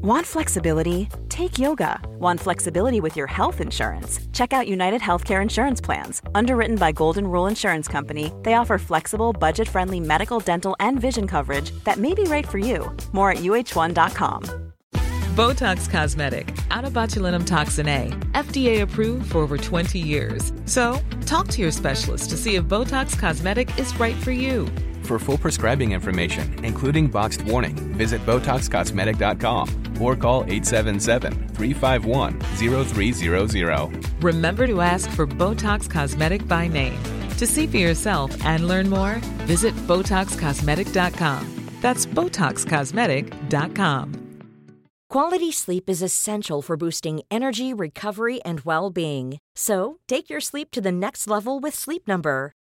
Want flexibility? Take yoga. Want flexibility with your health insurance? Check out United Healthcare Insurance Plans. Underwritten by Golden Rule Insurance Company, they offer flexible, budget friendly medical, dental, and vision coverage that may be right for you. More at uh1.com. Botox Cosmetic, onabotulinumtoxinA, FDA approved for over 20 years. So, talk to your specialist to see if Botox Cosmetic is right for you. For full prescribing information, including boxed warning, visit BotoxCosmetic.com or call 877-351-0300. Remember to ask for Botox Cosmetic by name. To see for yourself and learn more, visit BotoxCosmetic.com. That's BotoxCosmetic.com. Quality sleep is essential for boosting energy, recovery, and well-being. So, take your sleep to the next level with Sleep Number.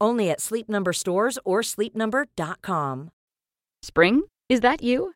Only at Sleep Number stores or sleepnumber.com. Spring? Is that you?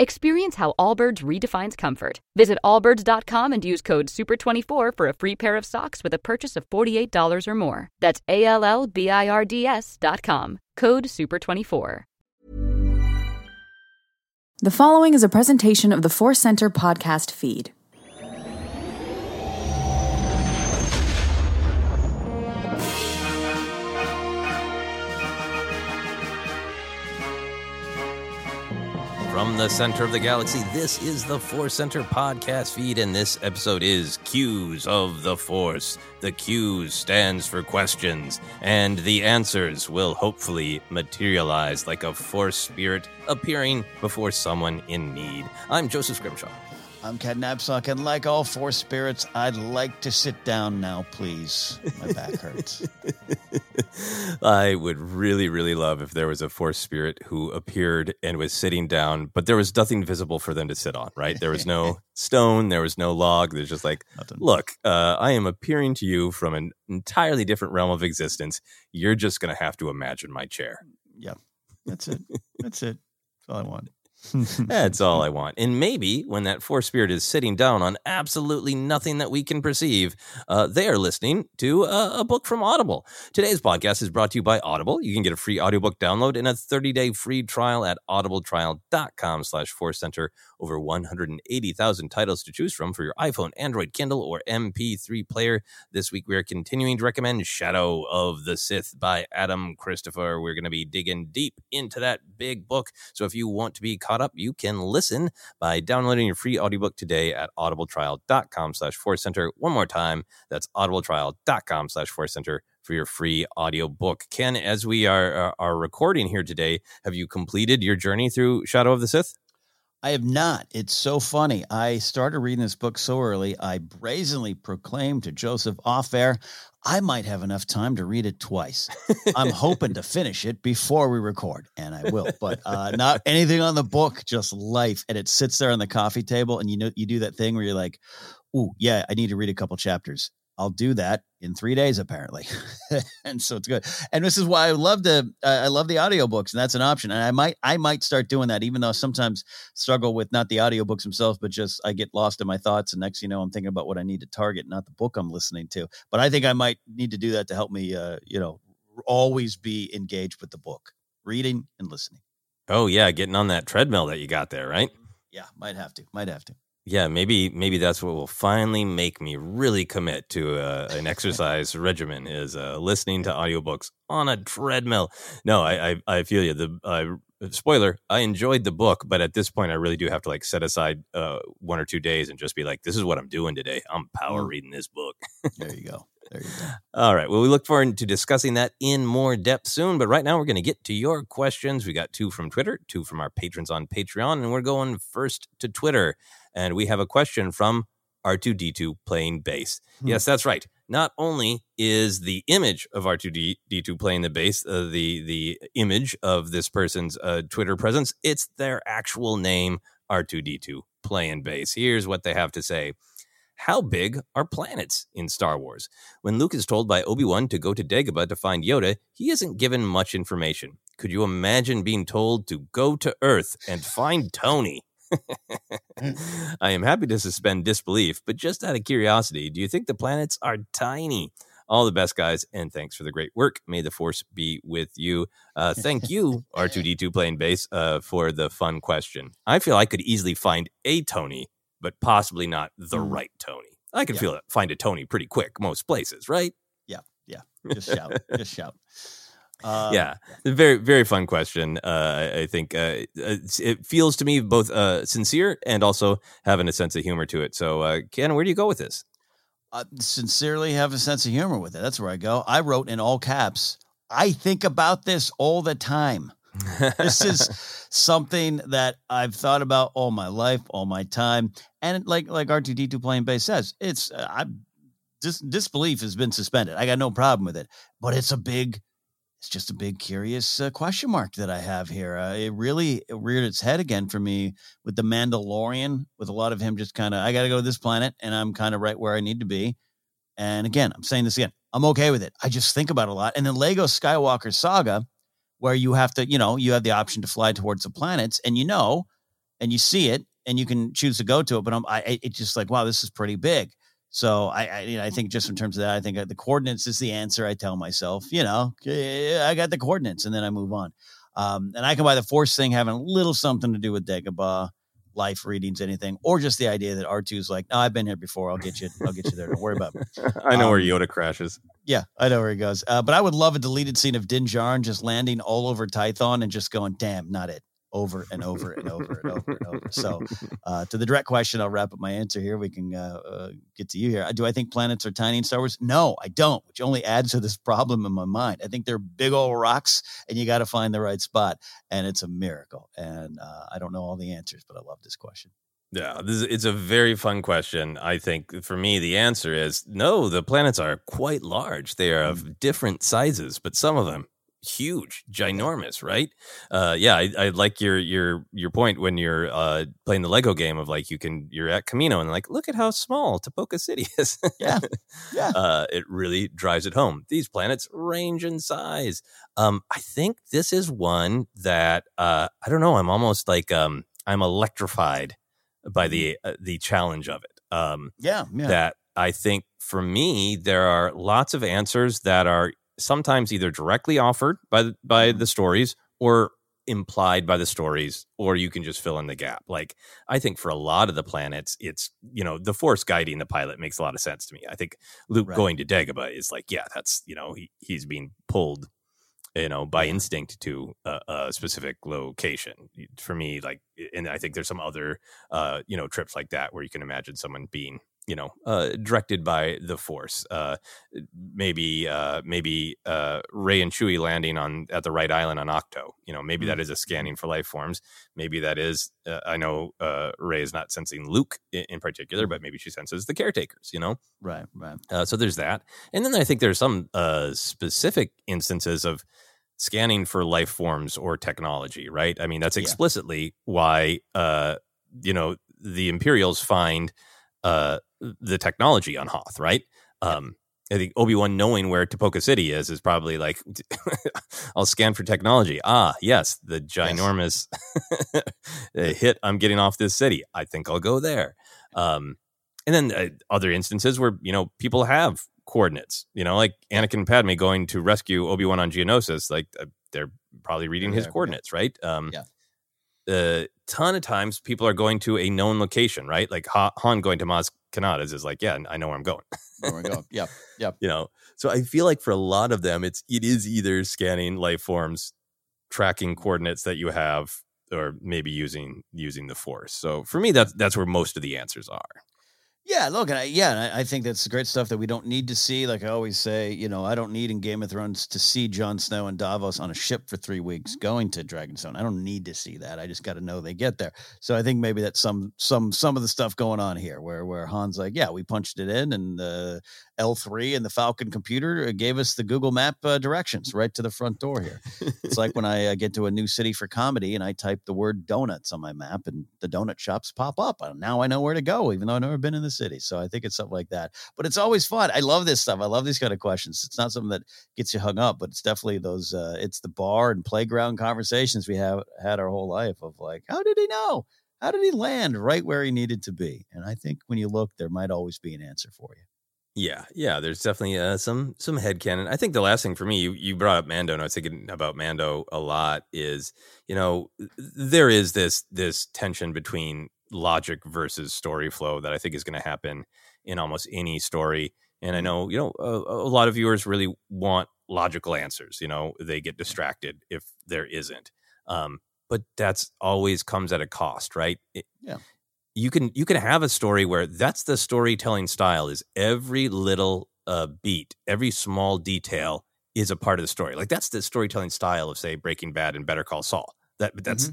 Experience how Allbirds redefines comfort. Visit allbirds.com and use code SUPER24 for a free pair of socks with a purchase of $48 or more. That's A L L B I R D S.com. Code SUPER24. The following is a presentation of the Force Center podcast feed. From the center of the galaxy, this is the Force Center podcast feed, and this episode is Cues of the Force. The Q's stands for questions, and the answers will hopefully materialize like a Force spirit appearing before someone in need. I'm Joseph Scrimshaw. I'm Ken Napzok, and like all Force spirits, I'd like to sit down now, please. My back hurts. I would really, really love if there was a force spirit who appeared and was sitting down, but there was nothing visible for them to sit on, right? There was no stone, there was no log. There's just like, Nothing. look, uh, I am appearing to you from an entirely different realm of existence. You're just going to have to imagine my chair. Yeah, that's it. That's it. That's all I want. That's all I want. And maybe when that force spirit is sitting down on absolutely nothing that we can perceive, uh, they are listening to a, a book from Audible. Today's podcast is brought to you by Audible. You can get a free audiobook download and a 30-day free trial at audibletrial.com slash force center. Over 180,000 titles to choose from for your iPhone, Android, Kindle, or MP3 player. This week we are continuing to recommend Shadow of the Sith by Adam Christopher. We're going to be digging deep into that big book. So if you want to be caught up, you can listen by downloading your free audiobook today at audibletrial.com slash force center. One more time, that's audibletrial.com slash force center for your free audiobook. Ken, as we are, are are recording here today, have you completed your journey through Shadow of the Sith? I have not. It's so funny. I started reading this book so early. I brazenly proclaimed to Joseph off air, I might have enough time to read it twice. I'm hoping to finish it before we record, and I will. But uh, not anything on the book, just life. And it sits there on the coffee table, and you know, you do that thing where you're like, "Ooh, yeah, I need to read a couple chapters." I'll do that in three days, apparently, and so it's good. And this is why I love the uh, I love the audiobooks, and that's an option. And I might I might start doing that, even though I sometimes struggle with not the audiobooks themselves, but just I get lost in my thoughts, and next you know I'm thinking about what I need to target, not the book I'm listening to. But I think I might need to do that to help me, uh, you know, always be engaged with the book, reading and listening. Oh yeah, getting on that treadmill that you got there, right? Yeah, might have to, might have to. Yeah, maybe maybe that's what will finally make me really commit to uh, an exercise regimen is uh, listening to audiobooks on a treadmill. No, I I, I feel you. The uh, spoiler, I enjoyed the book, but at this point, I really do have to like set aside uh, one or two days and just be like, this is what I'm doing today. I'm power Mm. reading this book. There you go. There you go. All right. Well, we look forward to discussing that in more depth soon. But right now, we're going to get to your questions. We got two from Twitter, two from our patrons on Patreon, and we're going first to Twitter. And we have a question from R2D2 playing bass. Hmm. Yes, that's right. Not only is the image of R2D2 playing the bass uh, the the image of this person's uh, Twitter presence, it's their actual name, R2D2 playing bass. Here's what they have to say. How big are planets in Star Wars? When Luke is told by Obi Wan to go to Dagobah to find Yoda, he isn't given much information. Could you imagine being told to go to Earth and find Tony? I am happy to suspend disbelief, but just out of curiosity, do you think the planets are tiny? All the best, guys, and thanks for the great work. May the force be with you. Uh, thank you, R2D2 playing bass, uh, for the fun question. I feel I could easily find a Tony, but possibly not the Mm. right Tony. I can Yeah. feel it, find a Tony pretty quick most places, right? Yeah. Yeah. Just shout. Just shout. Uh, yeah, very very fun question. Uh, I, I think uh, it feels to me both uh, sincere and also having a sense of humor to it. So, uh, Ken, where do you go with this? I sincerely have a sense of humor with it. That's where I go. I wrote in all caps. I think about this all the time. This is something that I've thought about all my life, all my time, and like like R2D2 playing bass says, it's uh, I dis- disbelief has been suspended. I got no problem with it, but it's a big, it's just a big curious uh, question mark that I have here. Uh, it really reared its head again for me with the Mandalorian, with a lot of him just kind of I got to go to this planet, and I'm kind of right where I need to be. And again, I'm saying this again. I'm okay with it. I just think about a lot. And then Lego Skywalker Saga, where you have to, you know, you have the option to fly towards the planets, and you know, and you see it, and you can choose to go to it. But I'm, I, it's just like, wow, this is pretty big. So I, I, you know, I think just in terms of that, I think uh, the coordinates is the answer. I tell myself, you know, I got the coordinates, and then I move on. Um, and I can buy the force thing having a little something to do with Dagobah, life readings, anything, or just the idea that R two is like, no, I've been here before. I'll get you. I'll get you there. Don't worry about it. I know where Um, Yoda crashes. Yeah, I know where he goes. Uh, but I would love a deleted scene of Din Djarin just landing all over Tython and just going, damn, not it. Over and over and over and over and over. So, uh, to the direct question, I'll wrap up my answer here. We can uh, uh, get to you here. Do I think planets are tiny in Star Wars? No, I don't, which only adds to this problem in my mind. I think they're big old rocks and you got to find the right spot. And it's a miracle. And uh, I don't know all the answers, but I love this question. Yeah, this is, it's a very fun question. I think for me, the answer is no. The planets are quite large. They are of different sizes, but some of them huge, ginormous. Right? Uh, yeah, I, I like your your your point when you're uh, playing the Lego game of like you can you're at Kamino and like look at how small Tipoca City is. Yeah, yeah. uh, it really drives it home. These planets range in size. Um, I think this is one that uh, I don't know. I'm almost like um, I'm electrified by the uh, the challenge of it. Um, Yeah, yeah. That I think for me there are lots of answers that are sometimes either directly offered by the, by the stories or implied by the stories or you can just fill in the gap. Like i think for a lot of the planets it's you know the force guiding the pilot makes a lot of sense to me. I think luke Right. going to dagobah is like yeah that's you know he, he's being pulled you know by instinct to a, a specific location. For me like and i think there's some other uh you know trips like that where you can imagine someone being you know uh directed by the force uh maybe uh maybe uh Rey and chewie landing on at the right island on Ahch-To you know maybe that is a scanning for life forms maybe that is uh, i know uh Rey is not sensing luke in, in particular but maybe she senses the caretakers you know right, right. uh, so there's that, and then I think there's some uh, specific instances of scanning for life forms or technology. Right? I mean, that's Yeah. explicitly why uh, you know the Imperials find uh, the technology on Hoth. Right? Um, I think Obi Wan knowing where Tipoca City is is probably like, I'll scan for technology. Ah, yes, the ginormous uh, hit I'm getting off this city. I think I'll go there. Um, and then uh, other instances where you know people have coordinates. You know, like Anakin and Padme going to rescue Obi Wan on Geonosis. Like uh, they're probably reading his Yeah, yeah. coordinates, right? Um, Yeah. a ton of times people are going to a known location, right? Like Ha- Han going to Maz Kanata's is like, yeah, I know where I'm going. There we go. Yep. Yep. you know, so I feel like for a lot of them, it's it is either scanning life forms, tracking coordinates that you have, or maybe using using the force. So for me, that's that's where most of the answers are. Yeah, look, I, yeah, I, I think that's great stuff that we don't need to see. Like I always say, you know, I don't need in Game of Thrones to see Jon Snow and Davos on a ship for three weeks mm-hmm. going to Dragonstone. I don't need to see that. I just got to know they get there. So I think maybe that's some some some of the stuff going on here, where where Han's like, yeah, we punched it in, and uh, L3 and the Falcon computer uh, gave us the Google Map uh, directions right to the front door here. it's like when I uh, get to a new city for comedy and I type the word donuts on my map and the donut shops pop up. Now I know where to go, even though I've never been in the city. So I think it's something like that. But it's always fun. I love this stuff. I love these kind of questions. It's not something that gets you hung up, but it's definitely those, uh, it's the bar and playground conversations we have had our whole life of like, how did he know? How did he land right where he needed to be? And I think when you look, there might always be an answer for you. Yeah, yeah. There's definitely uh, some some headcanon. I think the last thing for me, you, you brought up Mando, and I was thinking about Mando a lot. Is you know there is this this tension between logic versus story flow that I think is going to happen in almost any story. And I know you know a, a lot of viewers really want logical answers. You know they get distracted if there isn't. Um, but that's always comes at a cost, right? It, Yeah. You can you can have a story where that's the storytelling style is every little uh, beat, every small detail is a part of the story. Like that's the storytelling style of say Breaking Bad and Better Call Saul. That but that's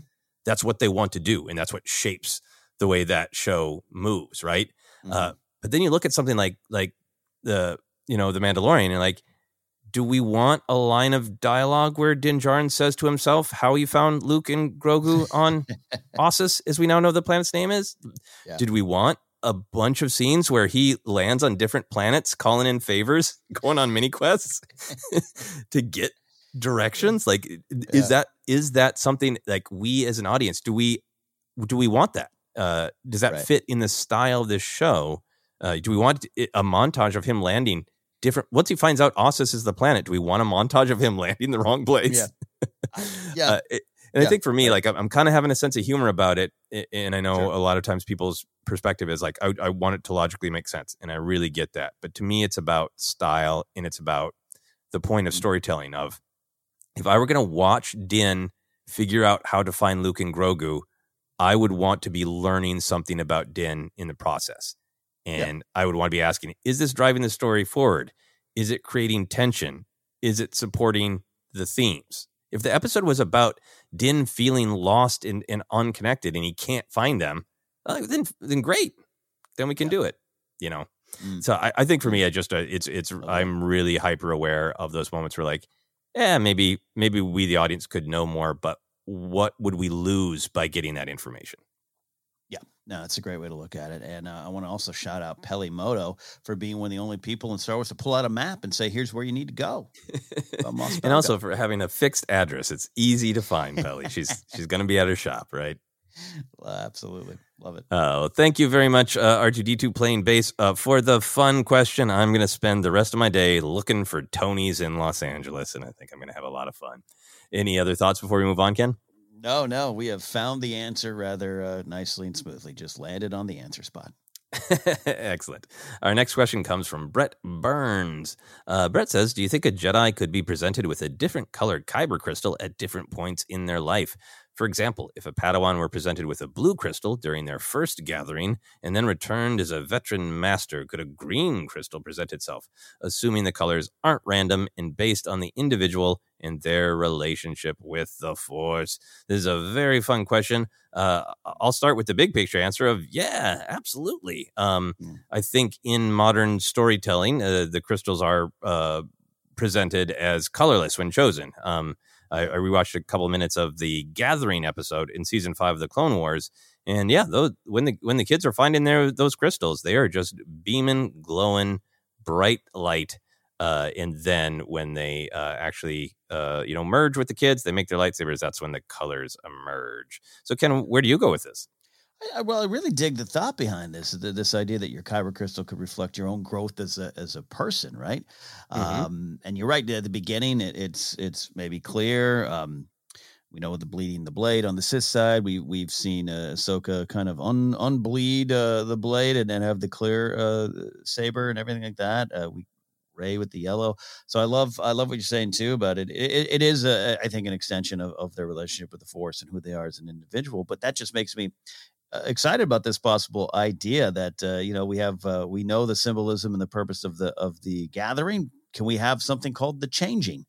that's what they want to do, and that's what shapes the way that show moves, right? Uh, but then you look at something like like the you know the Mandalorian, and like, do we want a line of dialogue where Din Djarin says to himself how he found Luke and Grogu on Ossus, as we now know the planet's name is? Yeah. Did we want a bunch of scenes where he lands on different planets, calling in favors, going on mini quests to get directions? Like, Yeah. is that is that something like we as an audience do we do we want that? Uh, does that Right. fit in the style of this show? Uh, do we want a montage of him landing different? Once he finds out Ossus is the planet, do we want a montage of him landing the wrong place? Yeah. Uh, it- and Yeah. I think for me, like I'm, I'm kind of having a sense of humor about it, and I know a lot of times people's perspective is like I, I want it to logically make sense, and I really get that. But to me, it's about style, and it's about the point of Mm. storytelling. Of if I were going to watch Din figure out how to find Luke and Grogu, I would want to be learning something about Din in the process, and I would want to be asking: Is this driving the story forward? Is it creating tension? Is it supporting the themes? If the episode was about Din feeling lost and, and unconnected and he can't find them, uh, then then great. Then we can do it. You know. Mm. So I, I think for me, I just uh, it's it's I'm really hyper aware of those moments where like, yeah, maybe maybe we the audience could know more, but what would we lose by getting that information? No, it's a great way to look at it. And uh, I want to also shout out Peli Moto for being one of the only people in Star Wars to pull out a map and say, "Here's where you need to go." And also for having a fixed address, it's easy to find Peli. She's she's going to be at her shop, right? Absolutely love it. Uh, well, thank you very much, uh, R2D2 playing bass. Uh, for the fun question, I'm going to spend the rest of my day looking for Tony's in Los Angeles, and I think I'm going to have a lot of fun. Any other thoughts before we move on, Ken? No, no, we have found the answer rather uh, nicely and smoothly. Just landed on the answer spot. Excellent. Our next question comes from Brett Burns. Uh, Brett says, "Do you think a Jedi could be presented with a different colored kyber crystal at different points in their life? For example, if a Padawan were presented with a blue crystal during their first gathering and then returned as a veteran master, could a green crystal present itself, assuming the colors aren't random and based on the individual and their relationship with the Force?" This is a very fun question. Uh, I'll start with the big picture answer of yeah, absolutely. Um, Mm. I think in modern storytelling, uh, the crystals are uh, presented as colorless when chosen. Um, I, I rewatched a couple minutes of the Gathering episode in season five of the Clone Wars, and yeah, those when the when the kids are finding their those crystals, they are just beaming, glowing, bright light. Uh, and then when they uh, actually uh, you know merge with the kids, they make their lightsabers. That's when the colors emerge. So, Ken, where do you go with this? I, well, I really dig the thought behind this. th- This idea that your kyber crystal could reflect your own growth as a as a person, right? Mhm. Um, and you're right at the beginning. It, it's it's maybe clear. Um, We know the bleeding the blade on the Sith side. We we've seen uh, Ahsoka kind of un unbleed uh, the blade and, and have the clear uh, saber and everything like that. Uh, we Rey with the yellow. So I love I love what you're saying too about it. It, it is a, I think an extension of, of their relationship with the Force and who they are as an individual. But that just makes me uh, excited about this possible idea that uh, you know we have uh, we know the symbolism and the purpose of the of the gathering. Can we have something called the changing?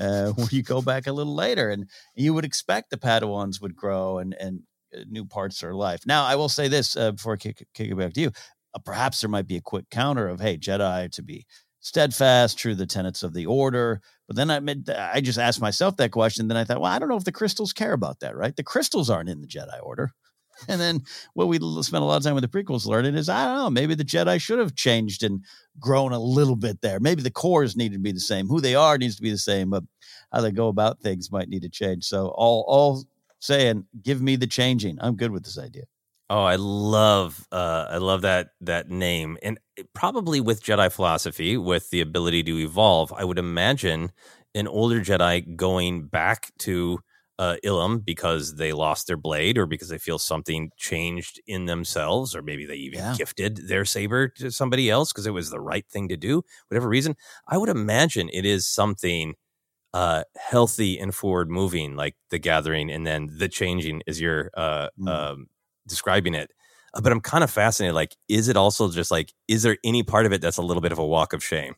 Uh, where you go back a little later, and you would expect the Padawans would grow and and uh, new parts of their life. Now, I will say this uh, before I kick, kick it back to you. Uh, perhaps there might be a quick counter of, "Hey, Jedi to be steadfast, true the tenets of the order." But then I made, I just asked myself that question. Then I thought, well, I don't know if the crystals care about that, right? The crystals aren't in the Jedi Order. And then what we spent a lot of time with the prequels learning is I don't know, maybe the Jedi should have changed and grown a little bit there. Maybe the cores need to be the same. Who they are needs to be the same, but how they go about things might need to change. So all all saying, give me the changing. I'm good with this idea. Oh, I love uh, I love that that name, and probably with Jedi philosophy, with the ability to evolve, I would imagine an older Jedi going back to uh, Ilum because they lost their blade or because they feel something changed in themselves, or maybe they even yeah. gifted their saber to somebody else because it was the right thing to do, whatever reason. I would imagine it is something uh, healthy and forward moving, like the gathering, and then the changing is you're uh, mm. um, describing it. Uh, but I'm kind of fascinated. Like, is it also just like, is there any part of it that's a little bit of a walk of shame?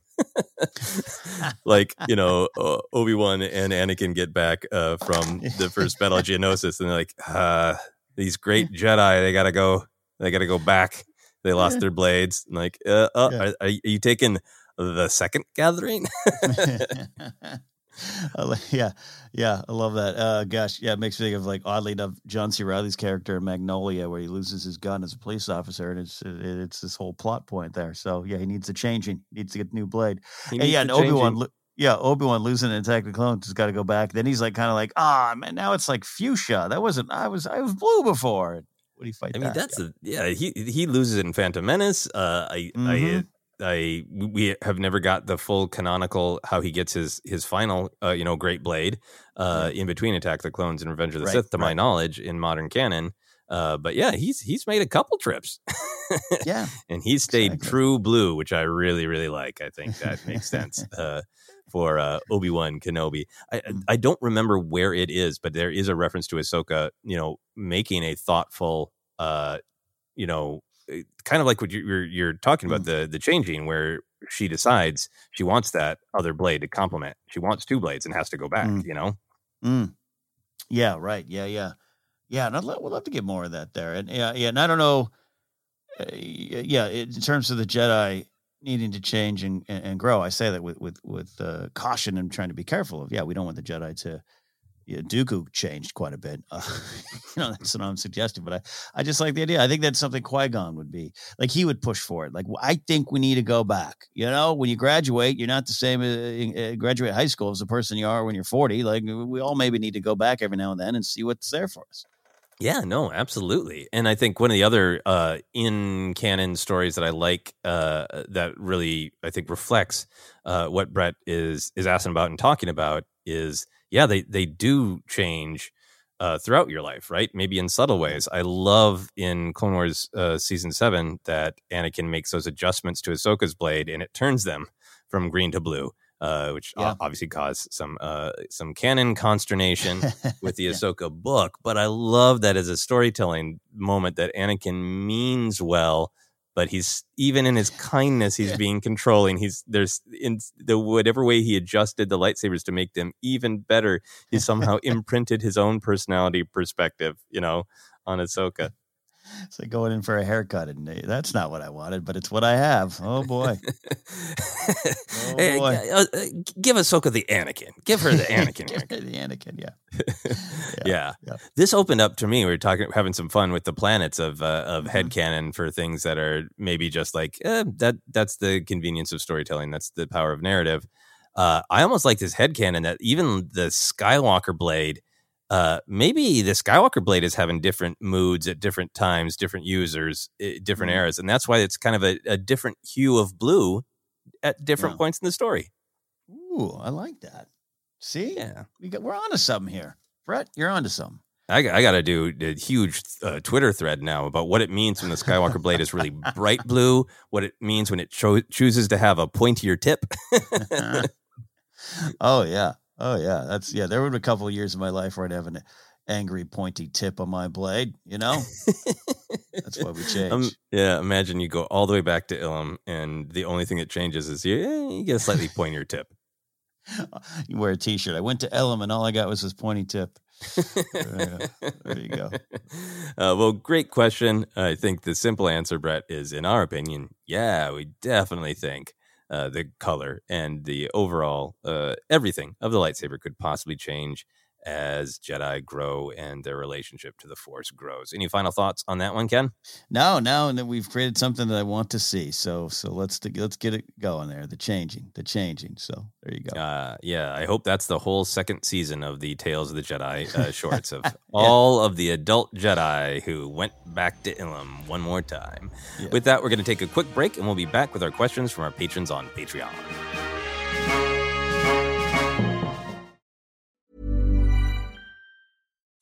like, you know, uh, Obi Wan and Anakin get back uh, from the first battle of Geonosis, and they're like, uh, these great Jedi, they gotta go, they gotta go back. They lost their blades. And like, uh, uh, yeah. are, are, you taking the second gathering? yeah, yeah, I love that. Uh, gosh, yeah, it makes me think of like oddly enough John C. Reilly's character in Magnolia, where he loses his gun as a police officer, and it's it, it's this whole plot point there. So yeah, he needs a changing, he needs to get a new blade. And yeah, and Obi Wan, yeah, Obi Wan losing an Attack of the Clones has got to go back. Then he's like kind of like, ah, oh, man, now it's like fuchsia. That wasn't. I was I was blue before. What do you fight? I mean, that? that's yeah. A, yeah. He he loses in Phantom Menace. Uh, I mm-hmm. I I we have never got the full canonical how he gets his his final uh, you know great blade uh, in between Attack the Clones and Revenge of the right, Sith to right. my knowledge in modern canon. Uh, but yeah, he's he's made a couple trips. yeah, and he stayed exactly. true blue, which I really really like. I think that makes sense uh, for uh, Obi Wan Kenobi. I mm. I don't remember where it is, but there is a reference to Ahsoka, you know, making a thoughtful, uh, you know, kind of like what you're you're talking about mm. the the changing where she decides she wants that other blade to complement. She wants two blades and has to go back. Mm. You know. Mm. Yeah. Right. Yeah. Yeah. Yeah. And I'd love, we'd love to get more of that there. And yeah. Yeah. And I don't know. Uh, yeah. In terms of the Jedi needing to change and, and, and grow, I say that with with with uh, caution and trying to be careful of. Yeah, we don't want the Jedi to yeah, Dooku changed quite a bit. Uh, you know, that's what I'm suggesting. But I, I just like the idea. I think that's something Qui Gon would be like. He would push for it. Like I think we need to go back. You know, when you graduate, you're not the same. Uh, uh, graduate high school as the person you are when you're 40. Like we all maybe need to go back every now and then and see what's there for us. Yeah, no, absolutely. And I think one of the other uh, in canon stories that I like uh, that really I think reflects uh, what Brett is is asking about and talking about is yeah, they they do change uh, throughout your life, right? Maybe in subtle ways. I love in Clone Wars uh, season seven that Anakin makes those adjustments to Ahsoka's blade, and it turns them from green to blue. Uh, which yeah. obviously caused some uh, some canon consternation with the yeah. Ahsoka book. But I love that as a storytelling moment that Anakin means well, but he's even in his kindness he's being controlling. He's there's in the whatever way he adjusted the lightsabers to make them even better he somehow imprinted his own personality perspective you know on Ahsoka it's like going in for a haircut, and that's not what I wanted, but it's what I have. Oh boy! oh hey, boy. Uh, uh, give Ahsoka the Anakin. Give her the Anakin. the Anakin, yeah. yeah. yeah. yeah. This opened up to me. We were talking, having some fun with the planets of uh, of mm-hmm. headcanon for things that are maybe just like eh, that. That's the convenience of storytelling. That's the power of narrative. Uh, I almost like this headcanon that even the Skywalker blade uh, maybe the Skywalker blade is having different moods at different times, different users, eh, different mm-hmm. eras, and that's why it's kind of a, a different hue of blue at different yeah. points in the story. Ooh, I like that. See, yeah, we got, we're on to something here. Brett, you're onto something. I, I got to do a huge uh, Twitter thread now about what it means when the Skywalker blade is really bright blue, what it means when it cho- chooses to have a pointier tip. oh yeah, oh yeah. That's yeah. There were a couple of years of my life where I'd have an angry pointy tip on my blade. You know, that's why we change. Um, yeah, imagine you go all the way back to Ilum, and the only thing that changes is you, eh, you get a slightly pointier tip. you wear a T-shirt. I went to Ilum, and all I got was this pointy tip there, you go. Uh, well, great question. I think the simple answer, Brett, is in our opinion, yeah, we definitely think uh, the color and the overall uh, everything of the lightsaber could possibly change as Jedi grow and their relationship to the Force grows. Any final thoughts on that one, Ken? No, no, and we've created something that I want to see. So, so let's let's get it going there. The changing, the changing. So there you go. Uh, yeah, I hope that's the whole second season of the Tales of the Jedi uh, shorts of yeah. all of the adult Jedi who went back to Ilum one more time. Yeah. With that, we're going to take a quick break, and we'll be back with our questions from our patrons on Patreon.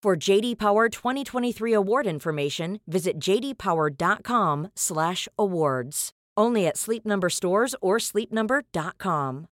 For JD Power 2023 award information, visit jdpower.com/awards. Only at Sleep Number stores or sleepnumber.com.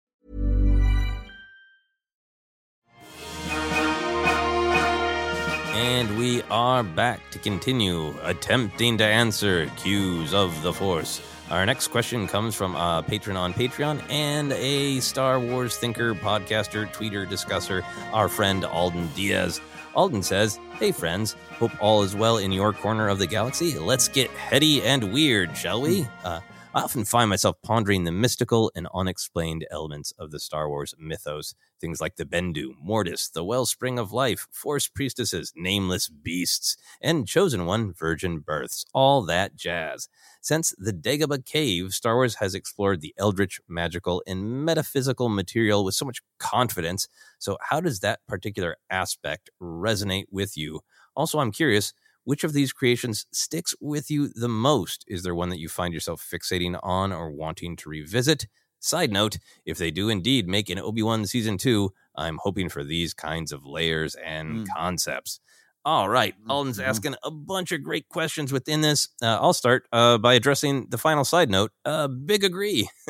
And we are back to continue attempting to answer cues of the Force. Our next question comes from a patron on Patreon and a Star Wars thinker, podcaster, tweeter, discusser, our friend Alden Diaz. Alden says, Hey friends, hope all is well in your corner of the galaxy. Let's get heady and weird, shall we? Uh, I often find myself pondering the mystical and unexplained elements of the Star Wars mythos. Things like the Bendu, Mortis, the wellspring of life, force priestesses, nameless beasts, and chosen one, virgin births, all that jazz. Since the Dagobah Cave, Star Wars has explored the eldritch, magical, and metaphysical material with so much confidence. So, how does that particular aspect resonate with you? Also, I'm curious which of these creations sticks with you the most? Is there one that you find yourself fixating on or wanting to revisit? Side note, if they do indeed make an Obi Wan season two, I'm hoping for these kinds of layers and mm. concepts. All right. Alden's asking a bunch of great questions within this. Uh, I'll start uh, by addressing the final side note. Uh, big agree.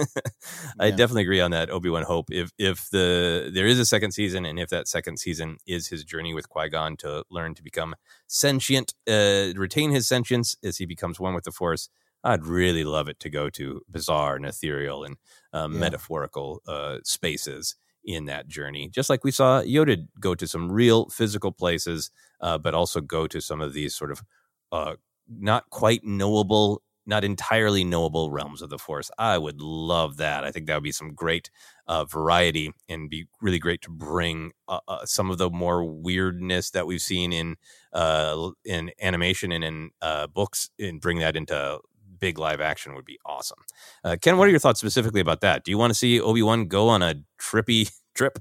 I Yeah. definitely agree on that. Obi Wan Hope. If if the there is a second season, and if that second season is his journey with Qui Gon to learn to become sentient, uh, retain his sentience as he becomes one with the Force, I'd really love it to go to bizarre and ethereal and uh, Yeah. metaphorical uh, spaces in that journey. Just like we saw Yoda go to some real physical places, uh, but also go to some of these sort of uh, not quite knowable, not entirely knowable realms of the Force. I would love that. I think that would be some great uh, variety and be really great to bring uh, uh, some of the more weirdness that we've seen in uh, in animation and in uh, books and bring that into big live action would be awesome. Uh, Ken, what are your thoughts specifically about that? Do you want to see Obi Wan go on a trippy trip?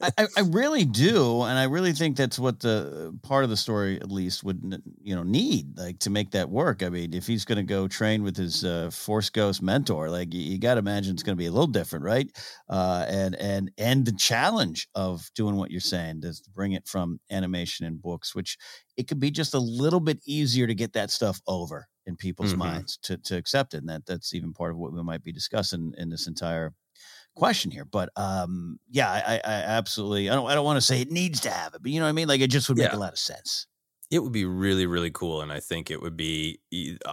I, I- really do, and I really think that's what the part of the story, at least, would you know need like to make that work. I mean, if he's going to go train with his uh, Force Ghost mentor, like you, you got to imagine it's going to be a little different, right? Uh, and and and the challenge of doing what you're saying is to bring it from animation and books, which it could be just a little bit easier to get that stuff over in people's Mhm. minds to to accept it. And that that's even part of what we might be discussing in this entire question here. But um, yeah, I, I, I absolutely. I don't. I don't want to say it needs to have it, but you know what I mean. Like it just would make Yeah. a lot of sense. It would be really, really cool, and I think it would be.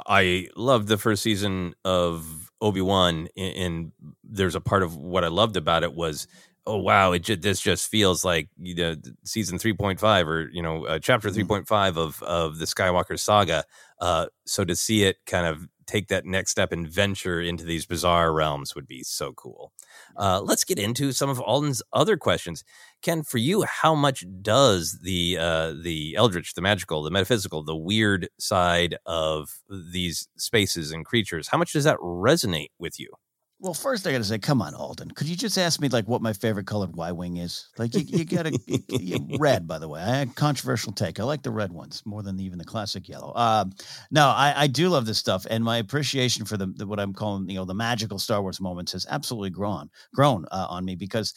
I loved the first season of Obi Wan, and there's a part of what I loved about it was, oh wow, it just this just feels like you know season three point five or you know uh, chapter three point five of of the Skywalker saga. Uh, so to see it kind of take that next step and venture into these bizarre realms would be so cool. Uh, let's get into some of Alden's other questions. Ken, for you, how much does the uh, the eldritch, the magical, the metaphysical, the weird side of these spaces and creatures, how much does that resonate with you? Well, first I got to say, come on, Alden. Could you just ask me like what my favorite colored Y wing is? Like you, you got to red, by the way. I had a controversial take. I like the red ones more than even the classic yellow. Um, no, I, I do love this stuff, and my appreciation for the, the what I'm calling you know the magical Star Wars moments has absolutely grown grown uh, on me because.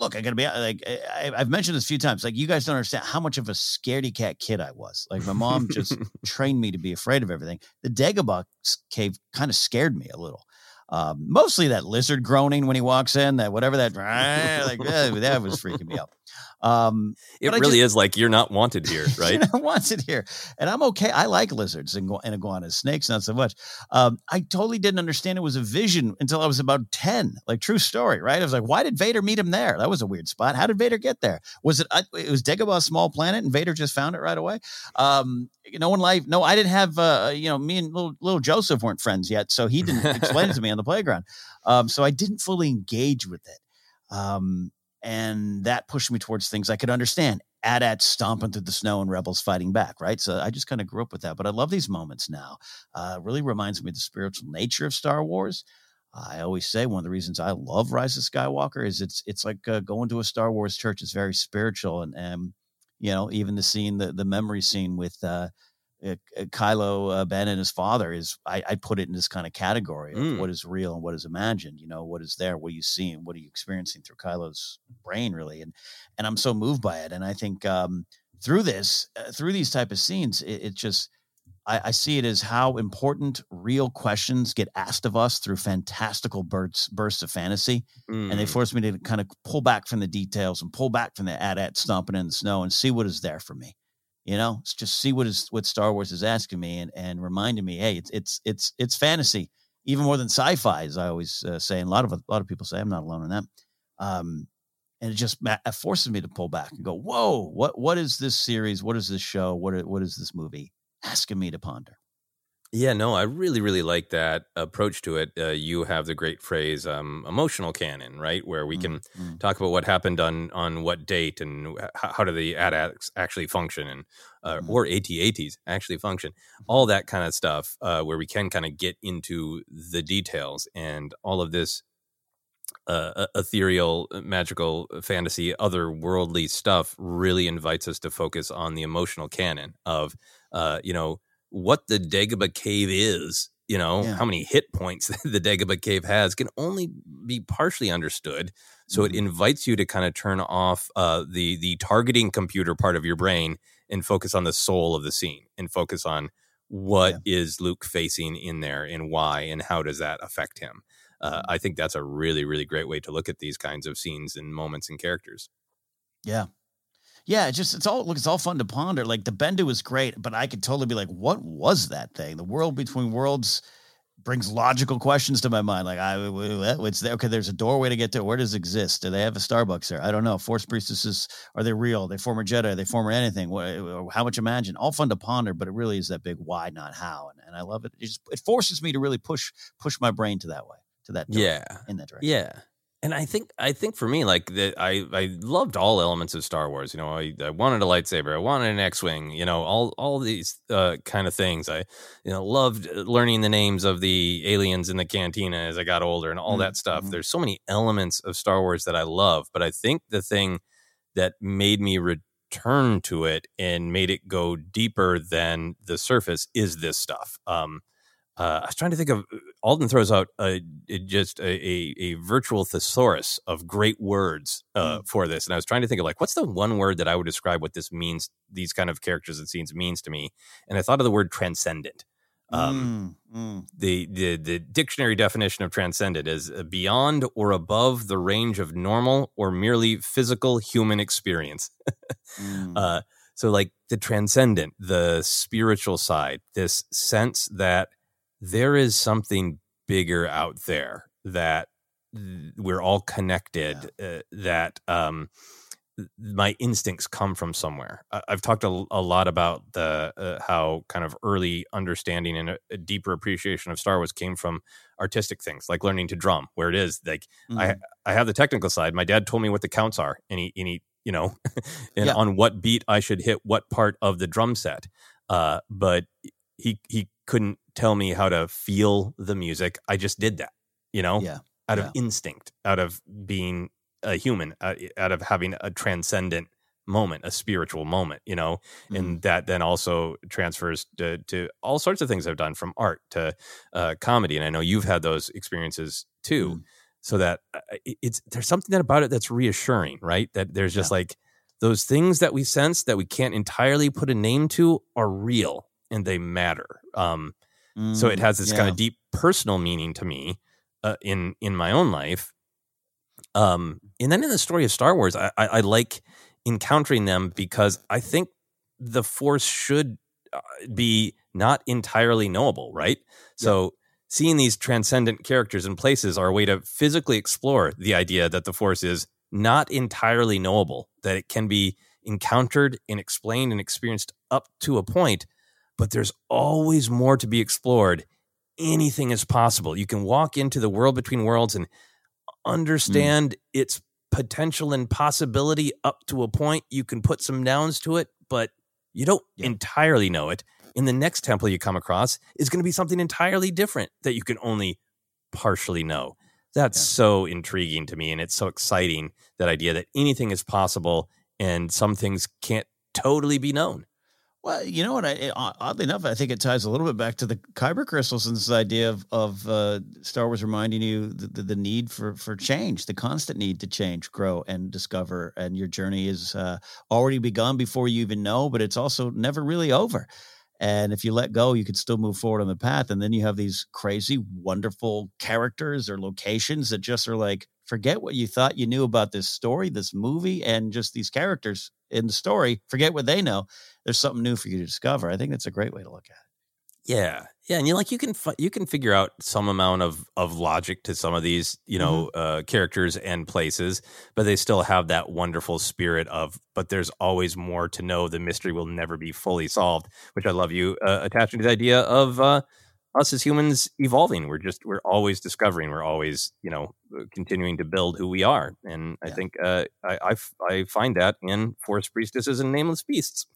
Look, I gotta be like I, I've mentioned this a few times. Like you guys don't understand how much of a scaredy cat kid I was. Like my mom just trained me to be afraid of everything. The Dagobah cave kind of scared me a little. Um, mostly that lizard groaning when he walks in, that whatever that like that was freaking me out. Um, It really just- is like you're not wanted here, right? you know, wants it here, and I'm okay. I like lizards and, and iguanas, snakes not so much. Um, I totally didn't understand it was a vision until I was about ten. Like true story, right? I was like, why did Vader meet him there? That was a weird spot. How did Vader get there? Was it I- it was Dagobah's small planet and Vader just found it right away? Um, no one life. No, I didn't have. Uh, you know, me and little, little Joseph weren't friends yet, so he didn't explain it to me on the playground. Um, so I didn't fully engage with it. Um, and that pushed me towards things I could understand. AT-AT stomping through the snow and rebels fighting back, right? So I just kind of grew up with that. But I love these moments now. Uh, really reminds me of the spiritual nature of Star Wars. I always say one of the reasons I love Rise of Skywalker is it's it's like uh, going to a Star Wars church. It's very spiritual, and and you know even the scene, the the memory scene with uh, uh, Kylo uh, Ben and his father is I, I put it in this kind of category of Mm. what is real and what is imagined. You know, what is there, what are you seeing, what are you experiencing through Kylo's brain, really, and and I'm so moved by it. And I think um, through this, uh, through these type of scenes, it, it just I, I see it as how important real questions get asked of us through fantastical bursts bursts of fantasy and they Mm. force me to kind of pull back from the details and pull back from the AT-AT stomping in the snow and see what is there for me. You know, just see what is what Star Wars is asking me and and reminding me, hey, it's it's it's it's fantasy even more than sci-fi, as I always uh, say, and a lot of a lot of people say I'm not alone in that. Um, and it just it forces me to pull back and go, whoa, what what is this series? What is this show? What what is this movie asking me to ponder? Yeah, no, I really, really like that approach to it. Uh, you have the great phrase um, "emotional canon," right, where we can Mm. talk about what happened on on what date and h- how do the AT-ATs actually function and uh, Mhm. or AT-ATs actually function, all that kind of stuff, uh, where we can kind of get into the details and all of this uh, ethereal, magical, fantasy, otherworldly stuff really invites us to focus on the emotional canon of, uh, you know, what the Dagobah cave is. You know, Yeah. how many hit points the Dagobah cave has can only be partially understood. So Mhm. it invites you to kind of turn off uh, the the targeting computer part of your brain and focus on the soul of the scene and focus on what yeah. is Luke facing in there and why and how does that affect him. Uh, mm-hmm. I think that's a really, really great way to look at these kinds of scenes and moments and characters. Yeah, yeah, it's just it's all look, it's all fun to ponder. Like the Bendu was great, but I could totally be like, what was that thing? The world between worlds brings logical questions to my mind. Like, I it's there. Okay, there's a doorway to get there. Where does it exist? Do they have a Starbucks there? I don't know. Force priestesses are they real? Are they former Jedi? Are they former anything? What, how much imagine? All fun to ponder, but it really is that big why, not how. And, and I love it. It just it forces me to really push push my brain to that way, to that yeah, in that direction. Yeah and I think I think for me, like I I loved all elements of Star Wars. You know, I, I wanted a lightsaber, I wanted an X-wing. You know, all all these uh, kind of things. I you know loved learning the names of the aliens in the cantina as I got older, and all mm-hmm. that stuff. There's so many elements of Star Wars that I love, but I think the thing that made me return to it and made it go deeper than the surface is this stuff. Um, uh, I was trying to think of uh, Alden throws out a, just a, a, a, virtual thesaurus of great words uh, mm. for this, and I was trying to think of like what's the one word that I would describe what this means, these kind of characters and scenes means to me, and I thought of the word transcendent. Um, mm, mm. The, the the dictionary definition of transcendent is uh, beyond or above the range of normal or merely physical human experience. mm. uh, so, like the transcendent, the spiritual side, this sense that there is something bigger out there that we're all connected yeah. uh, that um, my instincts come from somewhere I, have talked a, a, lot about the uh, how kind of early understanding and a, a, deeper appreciation of star wars came from artistic things like learning to drum where it is like mm-hmm. i i have the technical side my dad told me what the counts are and he, and he you know and yeah. on what beat i should hit what part of the drum set uh, but he he couldn't tell me how to feel the music. I just did that, you know, yeah. out yeah. of instinct, out of being a human, uh, out of having a transcendent moment, a spiritual moment, you know, mm-hmm. and that then also transfers to, to, all sorts of things I've done from art to uh, comedy. And I know you've had those experiences too. Mm-hmm. So that uh, it's there's something that about it that's reassuring, right? That there's just yeah. like those things that we sense that we can't entirely put a name to are real and they matter. Um, mm, so it mm, has this yeah. kind of deep personal meaning to me uh, in in my own life. Um, and then in the story of Star Wars, I, I, I like encountering them because I think the Force should uh, be not entirely knowable, right? So seeing these transcendent characters and places are a way to physically explore the idea that the Force is not entirely knowable, that it can be encountered and explained and experienced up to a point, but there's always more to be explored. Anything is possible. You can walk into the world between worlds and understand mm. its potential and possibility up to a point. You can put some nouns to it, but you don't yeah. entirely know it. In the next temple you come across is going to be something entirely different that you can only partially know. That's yeah. so intriguing to me. And it's so exciting that idea that anything is possible and some things can't totally be known. Well, you know what? I oddly enough, I think it ties a little bit back to the Kyber crystals and this idea of of uh, Star Wars reminding you the, the, the, need for for change, the constant need to change, grow, and discover. And your journey is uh, already begun before you even know, but it's also never really over. And if you let go, you can still move forward on the path. And then you have these crazy, wonderful characters or locations that just are like, forget what you thought you knew about this story, this movie, and just these characters in the story. Forget what they know there's something new for you to discover. I think that's a great way to look at it. Yeah, yeah, and you like you can you can figure out some amount of of logic to some of these you know mm-hmm. uh, characters and places, but they still have that wonderful spirit of. But there's always more to know. The mystery will never be fully solved, which I love you uh, attaching to the idea of uh, us as humans evolving. We're just we're always discovering. We're always you know continuing to build who we are, and I think uh, I, I, I find that in forest priestesses and nameless beasts.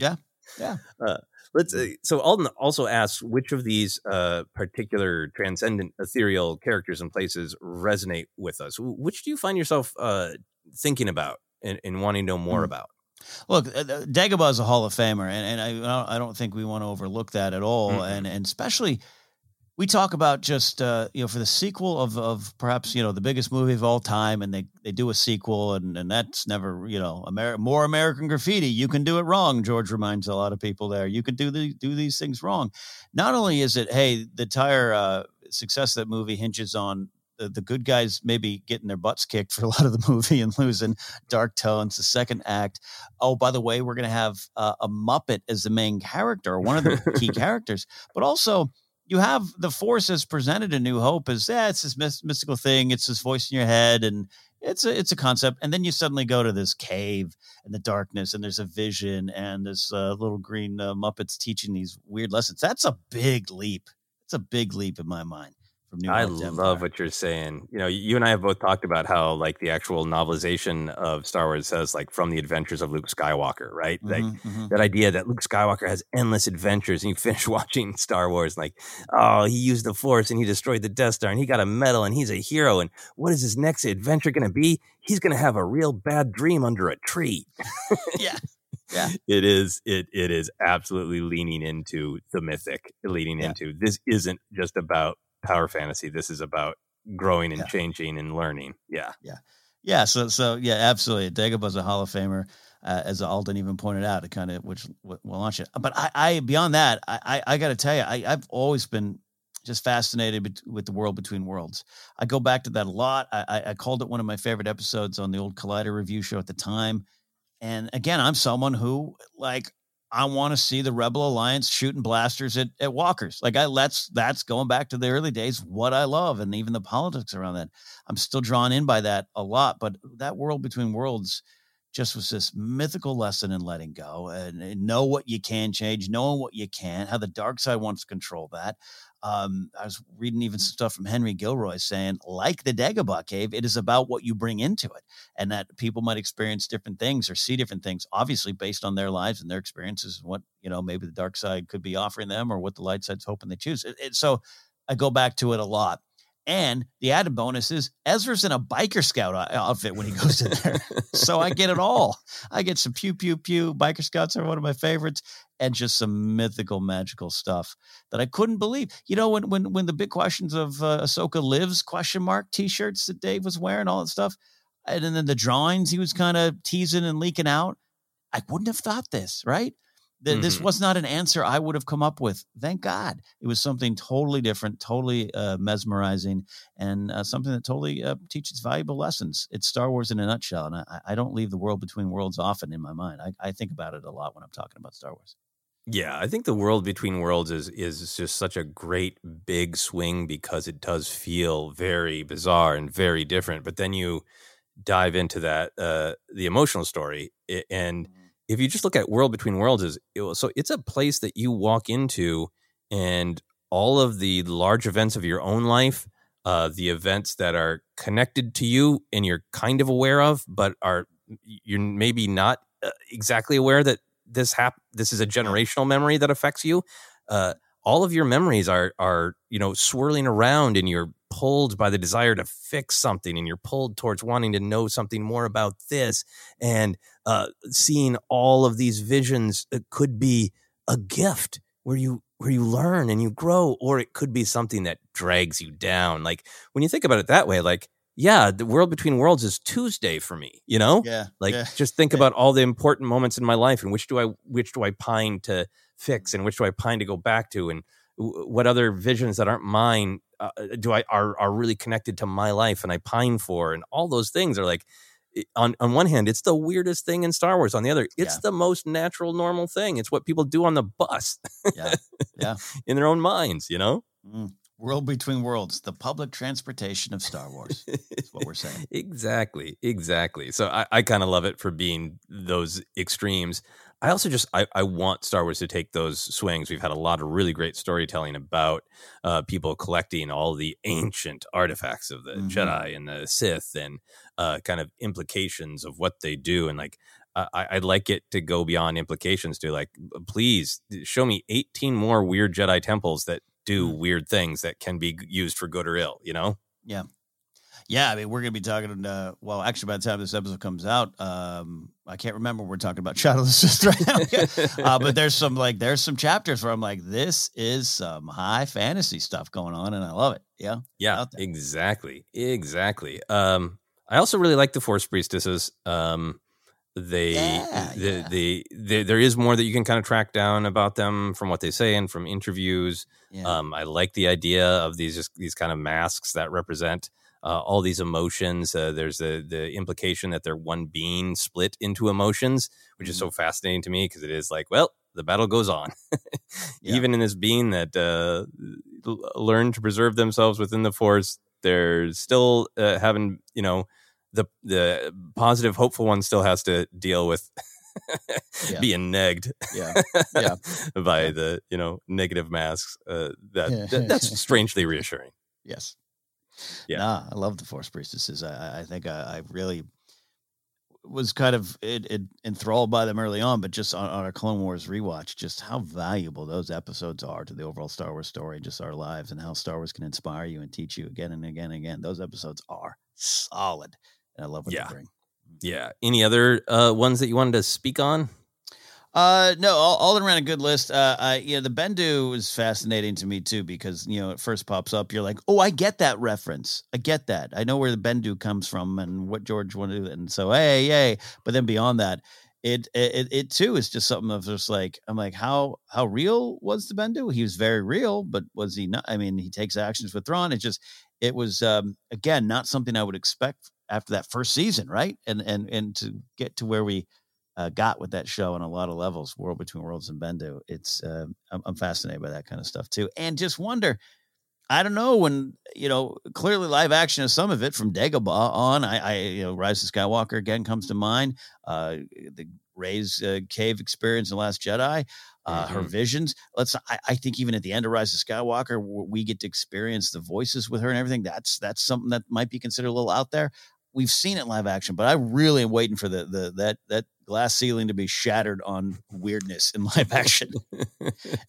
Yeah, yeah. Uh, let's. Uh, so Alden also asks which of these uh, particular transcendent, ethereal characters and places resonate with us. Which do you find yourself uh, thinking about and, and, wanting to know more mm. about? Look, uh, Dagobah is a Hall of Famer, and, and I I don't think we want to overlook that at all, mm-hmm. and and especially we talk about just uh, you know for the sequel of of perhaps you know the biggest movie of all time, and they they do a sequel, and and that's never you know Amer- more American Graffiti. You can do it wrong. George reminds a lot of people there. You can do the do these things wrong. Not only is it hey the entire uh, success of that movie hinges on the, the good guys maybe getting their butts kicked for a lot of the movie and losing dark tones. The second act. Oh, by the way, we're going to have uh, a Muppet as the main character, one of the key characters, but also you have the force as presented in New Hope as yeah, it's this mystical thing. It's this voice in your head, and it's a it's a concept. And then you suddenly go to this cave and the darkness, and there's a vision, and this uh, little green uh, Muppets teaching these weird lessons. That's a big leap. It's a big leap in my mind from New I love what you're saying. You know, you and I have both talked about how like the actual novelization of Star Wars says like from the adventures of Luke Skywalker, right? Mm-hmm, like mm-hmm. that idea that Luke Skywalker has endless adventures and you finish watching Star Wars like, oh, he used the Force and he destroyed the Death Star and he got a medal and he's a hero and what is his next adventure going to be? He's going to have a real bad dream under a tree. yeah. Yeah. It is it it is absolutely leaning into the mythic, leaning yeah. into this isn't just about power fantasy. This is about growing and yeah. changing and learning. Yeah. Yeah. Yeah. So, so yeah, absolutely. Dagobah's a Hall of Famer, uh, as Alden even pointed out, it kind of, which will launch it. But I, I, beyond that, I, I, I got to tell you, I, I've always been just fascinated with the world between worlds. I go back to that a lot. I, I called it one of my favorite episodes on the old Collider review show at the time. And again, I'm someone who like I want to see the Rebel Alliance shooting blasters at, at walkers. Like I let's that's going back to the early days, what I love, and even the politics around that. I'm still drawn in by that a lot. But that world between worlds just was this mythical lesson in letting go and, and know what you can change, knowing what you can't, how the dark side wants to control that. Um, I was reading even some stuff from Henry Gilroy saying, like the Dagobah cave, it is about what you bring into it, and that people might experience different things or see different things, obviously based on their lives and their experiences, and what you know maybe the dark side could be offering them, or what the light side's hoping they choose. It, it, so I go back to it a lot. And the added bonus is Ezra's in a biker scout outfit when he goes in there. so I get it all. I get some pew, pew, pew. Biker scouts are one of my favorites and just some mythical, magical stuff that I couldn't believe. You know, when when when the big questions of uh, Ahsoka lives question mark t-shirts that Dave was wearing, all that stuff, and then the drawings he was kind of teasing and leaking out, I wouldn't have thought this, right? Mm-hmm. This was not an answer I would have come up with. Thank God. It was something totally different, totally uh, mesmerizing, and uh, something that totally uh, teaches valuable lessons. It's Star Wars in a nutshell. And I, I don't leave the world between worlds often in my mind. I, I think about it a lot when I'm talking about Star Wars. Yeah, I think the world between worlds is is just such a great big swing because it does feel very bizarre and very different. But then you dive into that uh, the emotional story and if you just look at World Between Worlds, is it, so it's a place that you walk into, and all of the large events of your own life, uh, the events that are connected to you and you're kind of aware of, but are you're maybe not uh, exactly aware that this hap- this is a generational memory that affects you. Uh, all of your memories are are you know swirling around and you're pulled by the desire to fix something and you're pulled towards wanting to know something more about this. And uh, seeing all of these visions it could be a gift where you where you learn and you grow or it could be something that drags you down. Like when you think about it that way like yeah the world between worlds is tuesday for me you know yeah like yeah. just think yeah. about all the important moments in my life and which do i which do i pine to fix and which do i pine to go back to and what other visions that aren't mine uh, do I are are really connected to my life and I pine for and all those things are like on on one hand it's the weirdest thing in Star Wars on the other it's yeah. the most natural normal thing it's what people do on the bus yeah yeah in their own minds you know mm. World between worlds the public transportation of Star Wars is what we're saying exactly exactly so I, I kind of love it for being those extremes I also just I, I want Star Wars to take those swings. We've had a lot of really great storytelling about uh, people collecting all the ancient artifacts of the mm-hmm. Jedi and the Sith and uh, kind of implications of what they do. And like I, I'd like it to go beyond implications to like please show me 18 more weird Jedi temples that do mm-hmm. weird things that can be used for good or ill. You know? Yeah. Yeah, I mean, we're going to be talking. Uh, well, actually, by the time this episode comes out, um, I can't remember. We're talking about Shadow of the Sith right now, uh, but there's some like there's some chapters where I'm like, this is some high fantasy stuff going on, and I love it. Yeah, yeah, exactly, exactly. Um, I also really like the Force priestesses. Um, they, Yeah, the, yeah. the, the, there is more that you can kind of track down about them from what they say and from interviews. yeah, Um, I like the idea of these just these kind of masks that represent uh, all these emotions. Uh, there's the the implication that they're one being split into emotions, which is so Mm-hmm. fascinating to me because it is like, well, the battle goes on, even in this being that uh, learned to preserve themselves within the force. They're still uh, having, you know, the the positive, hopeful one still has to deal with Yeah. being negged yeah, yeah. by Yeah. the you know negative masks. Uh, that, that that's strangely reassuring. Yes. Yeah. Nah, I love the Force priestesses. I, I- think I, I really was kind of it, it, enthralled by them early on, but just on, on our Clone Wars rewatch, just how valuable those episodes are to the overall Star Wars story, just our lives, and how Star Wars can inspire you and teach you again and again and again. Those episodes are solid, and I love what Yeah. they bring. Yeah. Any other uh, ones that you wanted to speak on? Uh, no, all, all around a good list. Uh, I, you know, the Bendu is fascinating to me too because you know it first pops up. You're like, oh, I get that reference. I get that. I know where the Bendu comes from and what George wanted to. And so, hey, yay! But then beyond that, it it it too is just something of just like I'm like, how how real was the Bendu? He was very real, but was he not? I mean, he takes actions with Thrawn. It just it was um again not something I would expect after that first season, right? And and and to get to where we uh, got with that show on a lot of levels, World Between Worlds and Bendu. It's um, I'm, I'm fascinated by that kind of stuff too, and just wonder. I don't know when you know clearly live action is some of it from Dagobah on. I, I you know Rise of Skywalker again comes to mind. Uh, the Rey's uh, cave experience in the Last Jedi, uh, her Mhm. visions. Let's. I, I think even at the end of Rise of Skywalker, we get to experience the voices with her and everything. That's that's something that might be considered a little out there. We've seen it live action, but I really am waiting for the the that that glass ceiling to be shattered on weirdness in live action.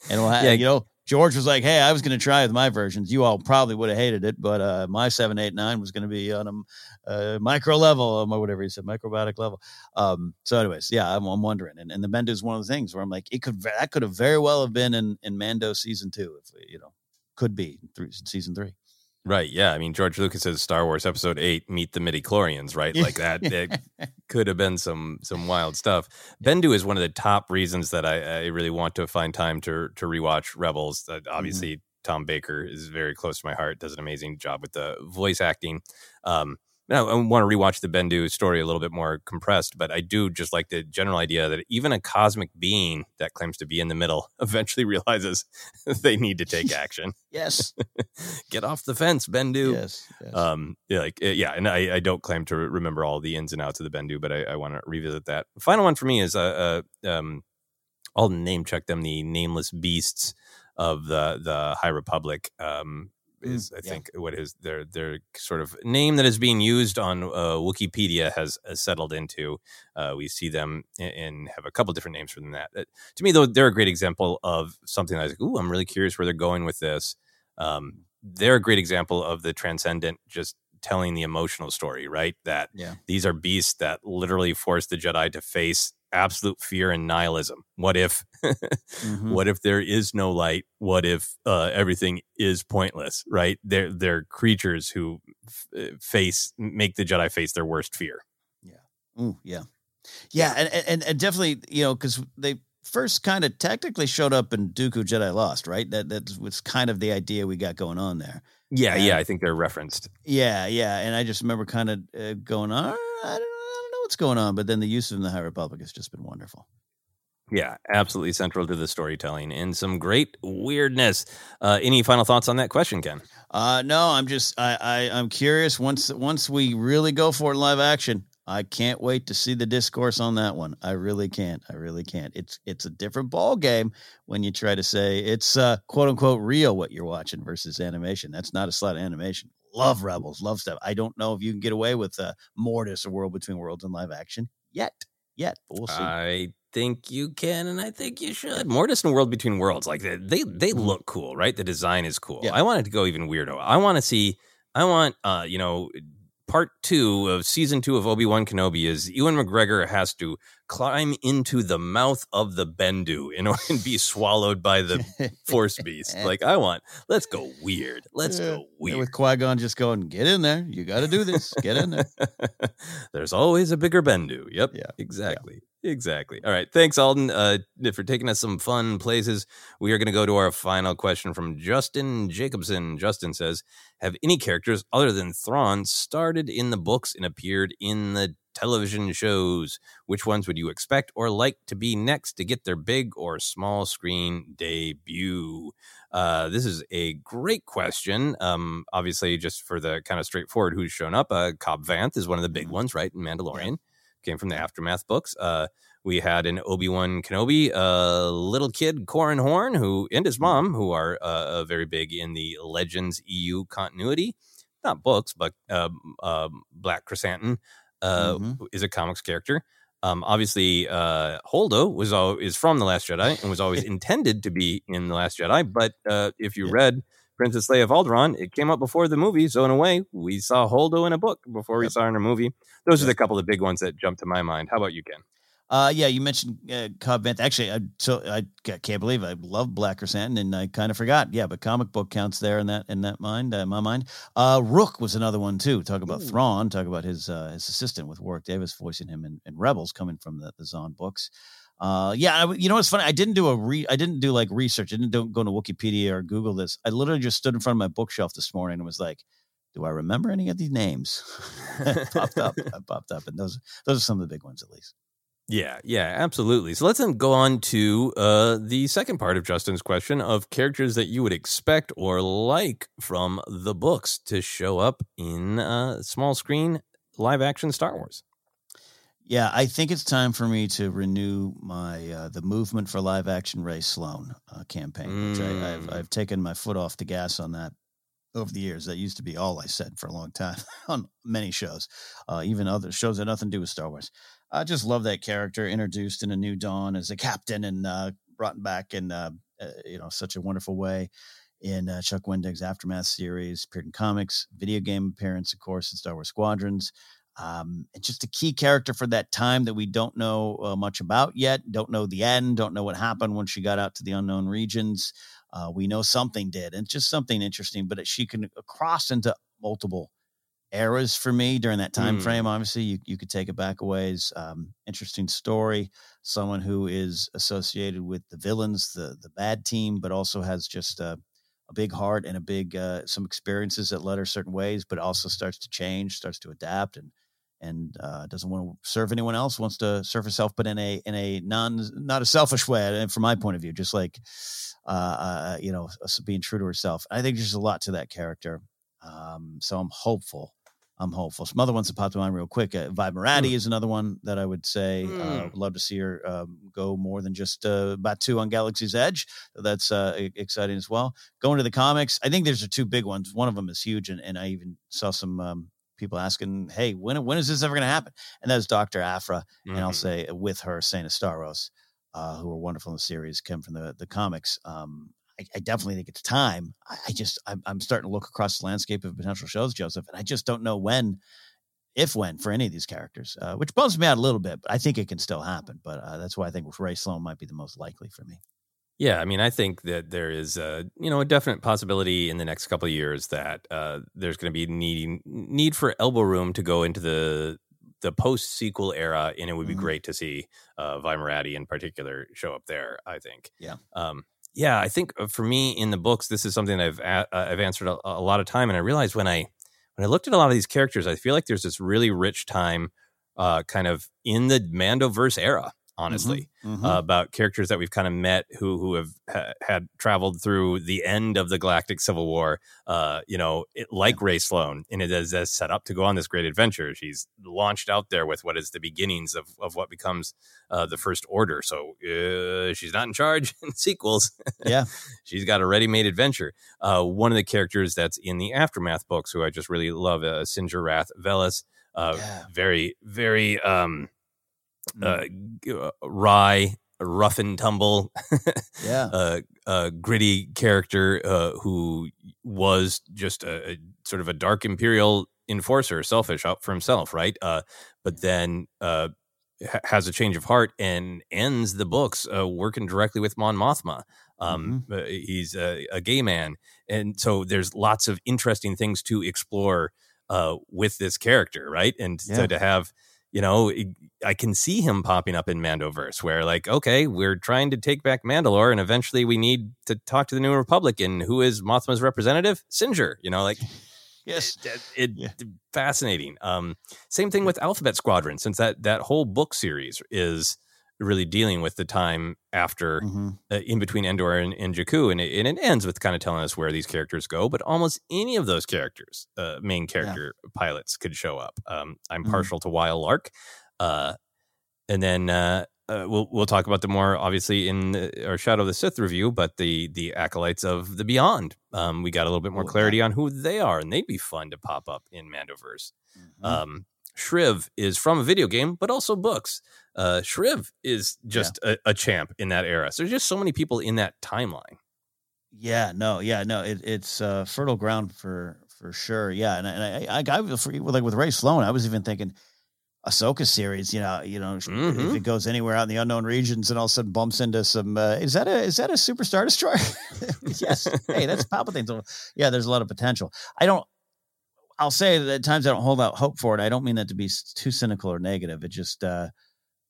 And we'll have, Yeah. you know, George was like, "Hey, I was going to try with my versions. You all probably would have hated it, but uh, my seven, eight, nine was going to be on a uh, micro level, um, or whatever he said, microbiotic level." Um, so, anyways, yeah, I'm, I'm wondering, and, and the Bendu is one of the things where I'm like, it could that could have very well have been in in Mando season two, if you know, could be through season three. Right. Yeah. I mean, George Lucas says Star Wars Episode Eight: Meet the Midi Chlorians. Right. Like that. It could have been some some wild stuff. Bendu is one of the top reasons that I, I really want to find time to to rewatch Rebels. Uh, obviously, Tom Baker is very close to my heart. Does an amazing job with the voice acting. Um, I want to rewatch the Bendu story a little bit more compressed, but I do just like the general idea that even a cosmic being that claims to be in the middle eventually realizes they need to take action. Yes, Get off the fence, Bendu. yes, yes. Um, yeah, like uh, yeah, and I, I don't claim to remember all the ins and outs of the Bendu, but I, I want to revisit that. Final one for me is uh, uh um, I'll name check them the nameless beasts of the the High Republic. Um, is I yeah. think what is their their sort of name that is being used on uh, Wikipedia has, has settled into. Uh, we see them and, have a couple different names for them. That Uh, to me, though, they're a great example of something. I was like, ooh, I'm really curious where they're going with this. Um, they're a great example of the transcendent just telling the emotional story, right? That Yeah. these are beasts that literally force the Jedi to face absolute fear and nihilism. What if, Mhm. what if there is no light? What if uh, everything is pointless? Right? They're they're creatures who f- uh, face make the Jedi face their worst fear. Ooh, yeah, yeah, and and, and definitely, you know, because they first kind of technically showed up in Dooku Jedi Lost, right? That that was kind of the idea we got going on there. Yeah, And- yeah, I think they're referenced. Yeah, yeah, and I just remember kind of uh, going, "All right, I don't, I don't know what's going on, but then the use of the High Republic has just been wonderful. Yeah, absolutely central to the storytelling and some great weirdness. Uh, any final thoughts on that question, Ken? Uh, no, I'm just I, I I'm curious. Once once we really go for it in live action, I can't wait to see the discourse on that one. I really can't. I really can't. It's it's a different ball game when you try to say it's uh, quote unquote real what you're watching versus animation. That's not a slight animation. Love Rebels, love stuff. I don't know if you can get away with uh, Mortis or World Between Worlds in live action yet. Yet, but we'll see. I think you can, and I think you should. Mortis and World Between Worlds, like they they, they look cool, right? The design is cool. Mm-hmm. Yeah. I wanted to go even weirdo. I want to see. I want, uh, you know, part two of season two of Obi Wan Kenobi is Ewan McGregor has to climb into the mouth of the Bendu in order to be swallowed by the Force beast. Like I want, let's go weird. Let's Yeah. go weird. With Qui Gon just going, get in there. You got to do this. Get in there. There's always a bigger Bendu. Yep. Yeah. Exactly. Exactly. All right. Thanks, Alden, uh, for taking us some fun places. We are going to go to our final question from Justin Jacobson. Justin says, "Have any characters other than Thrawn started in the books and appeared in the television shows? Which ones would you expect or like to be next to get their big or small screen debut?" Uh, this is a great question. Um, obviously, just for the kind of straightforward who's shown up, uh, Cobb Vanth is one of the big ones, right? In Mandalorian, came from the Aftermath books. Uh, we had an Obi Wan Kenobi, a little kid Corran Horn, who and his mom, who are uh, very big in the Legends EU continuity, not books, but uh, uh, Black Krrsantan uh, Mhm. is a comics character. Um, obviously, uh, Holdo was al- is from the Last Jedi and was always intended to be in the Last Jedi. But uh, if you read Princess Leia of Alderaan, it came up before the movie, so in a way, we saw Holdo in a book before we saw her in a movie. Those are the couple of big ones that jumped to my mind. How about you, Ken? Uh, yeah, you mentioned uh, Cobb Vanth. Actually, I so I can't believe I love Black Krrsantan, and I kind of forgot. Yeah, but comic book counts there in that in that mind, uh, my mind. Uh, Rukh was another one too. Talk about Thrawn. Talk about his uh, his assistant with Warwick Davis voicing him in, in Rebels, coming from the, the Zahn books. Uh, yeah, I you know what's funny? I didn't do a re. I didn't do like research. I didn't do, go to Wikipedia or Google this. I literally just stood in front of my bookshelf this morning and was like, "Do I remember any of these names?" popped up. I popped up, and those those are some of the big ones at least. Yeah, yeah, absolutely. So let's then go on to uh, the second part of Justin's question of characters that you would expect or like from the books to show up in uh, small screen live action Star Wars. Yeah, I think it's time for me to renew my uh, the movement for live action Rae Sloane uh, campaign, which I, I've Mm. I've taken my foot off the gas on that over the years. That used to be all I said for a long time on many shows, uh, even other shows that nothing to do with Star Wars. I just love that character introduced in a new dawn as a captain and uh, brought back in uh, uh, you know such a wonderful way in uh, Chuck Wendig's Aftermath series, appeared in comics, video game appearance, of course, in Star Wars Squadrons. Um, and just a key character for that time that we don't know uh, much about yet, don't know the end, don't know what happened when she got out to the unknown regions. Uh, we know something did, and just something interesting, but she can cross into multiple eras for me during that time Mm. frame. Obviously, you, you could take it back a ways. Um, interesting story. Someone who is associated with the villains, the the bad team, but also has just a, a big heart and a big uh, some experiences that led her certain ways, but also starts to change, starts to adapt, and and uh, doesn't want to serve anyone else. Wants to serve herself, but in a in a non not a selfish way. And from my point of view, just like uh, uh, you know, being true to herself. I think there's a lot to that character. Um, so I'm hopeful. I'm hopeful. Some other ones that popped to mind real quick. Uh, Moradi is another one that I would say. Uh, Mm. would love to see her um, go more than just uh, Batuu on Galaxy's Edge. That's uh, exciting as well. Going to the comics, I think there's are two big ones. One of them is huge, and, and I even saw some um, people asking, "Hey, when when is this ever going to happen?" And that's Doctor Aphra, and I'll Mhm. say with her, Sana Starros, uh, who are wonderful in the series, come from the the comics. Um, I, I definitely think it's time. I, I just I'm, I'm starting to look across the landscape of potential shows, Joseph, and I just don't know when, if when, for any of these characters, uh, which bums me out a little bit. But I think it can still happen. But uh, that's why I think Rae Sloane might be the most likely for me. Yeah, I mean, I think that there is a you know a definite possibility in the next couple of years that uh, there's going to be needing need for elbow room to go into the the post sequel era, and it would be Mhm. great to see uh, Vi Moradi in particular show up there. I think. Yeah. Um, yeah, I think uh, for me in the books, this is something I've a- uh, I've answered a, a lot of time, and I realized when I when I looked at a lot of these characters, I feel like there's this really rich time, uh, kind of in the Mandoverse era. Honestly, Mhm. uh, about characters that we've kind of met who who have ha- had traveled through the end of the Galactic Civil War. Uh, you know, it, like Rae Sloane, and it is as set up to go on this great adventure. She's launched out there with what is the beginnings of of what becomes uh, the First Order. So uh, she's not in charge in sequels. yeah, she's got a ready-made adventure. Uh, one of the characters that's in the aftermath books, who I just really love, uh, Sinjir Rath Velus. Uh, Yeah. Very, very um, Mm. uh, uh, wry, rough and tumble, Yeah. uh, uh, gritty character uh, who was just a, a sort of a dark imperial enforcer, selfish out for himself, right? Uh, but then uh, ha- has a change of heart and ends the books uh, working directly with Mon Mothma. Um, Mm-hmm. uh, he's a, a gay man, and so there's lots of interesting things to explore uh, with this character, right? And Yeah. so to have, you know, I can see him popping up in Mandoverse, where like, okay, we're trying to take back Mandalore, and eventually we need to talk to the New Republic, and who is Mothma's representative? Sinjir, you know, like Yes. it, it- fascinating. Um, same thing with Alphabet Squadron, since that that whole book series is really dealing with the time after, Mhm. uh, in between Endor and, and Jakku, and it, and it ends with kind of telling us where these characters go. But almost any of those characters, uh, main character pilots, could show up. Um, I'm Mhm. partial to Wyl Lark, uh, and then. Uh, uh, we'll we'll talk about them more obviously in the, our Shadow of the Sith review, but the the acolytes of the Beyond, um, we got a little bit more Oh, clarity on who they are, and they'd be fun to pop up in Mandoverse. Mhm. Um, Shriv is from a video game, but also books. Uh, Shriv is just a, a champ in that era. So there's just so many people in that timeline. Yeah, no, yeah, no, it, it's uh, fertile ground for for sure. Yeah, and, I- and I, I, I was- like with Rae Sloane, I was even thinking Ahsoka series. You know, you know, if Mhm. it goes anywhere out in the unknown regions, and all of a sudden bumps into some, uh, is that a is that a superstar destroyer? yes. hey, that's Palpatine. So yeah, there's a lot of potential. I don't. I'll say that at times I don't hold out hope for it. I don't mean that to be too cynical or negative. It just, uh,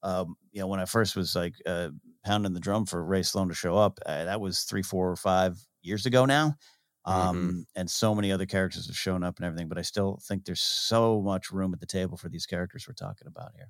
um, you know, when I first was like uh, pounding the drum for Rae Sloane to show up, uh, that was three, four, or five years ago now. Um, and so many other characters have shown up and everything, but I still think there's so much room at the table for these characters we're talking about here.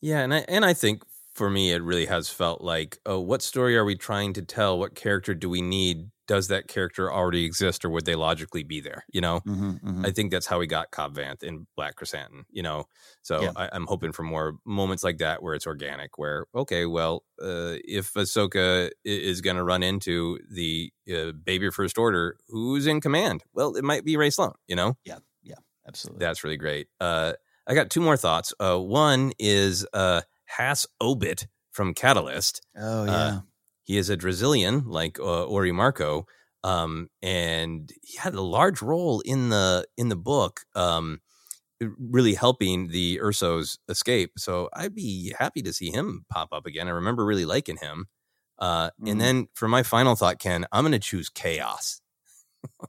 Yeah, and I and I think for me it really has felt like, oh, what story are we trying to tell? What character do we need? Does that character already exist, or would they logically be there? You know, Mm-hmm, I think that's how we got Cobb Vanth in Black Krrsantan, you know. So Yeah. I, I'm hoping for more moments like that where it's organic, where okay, well, uh, if Ahsoka is going to run into the uh, Baby First Order, who's in command? Well, it might be Rae Sloane, you know. Yeah, yeah, absolutely. That's really great. Uh, I got two more thoughts. Uh, one is uh, Has Obitt from Catalyst. oh, yeah. He is a Dresselian, like uh, Orrimaarko, um, and he had a large role in the in the book, um, really helping the Ersos escape. So I'd be happy to see him pop up again. I remember really liking him. Uh, Mhm. And then for my final thought, Ken, I'm going to choose Chaos.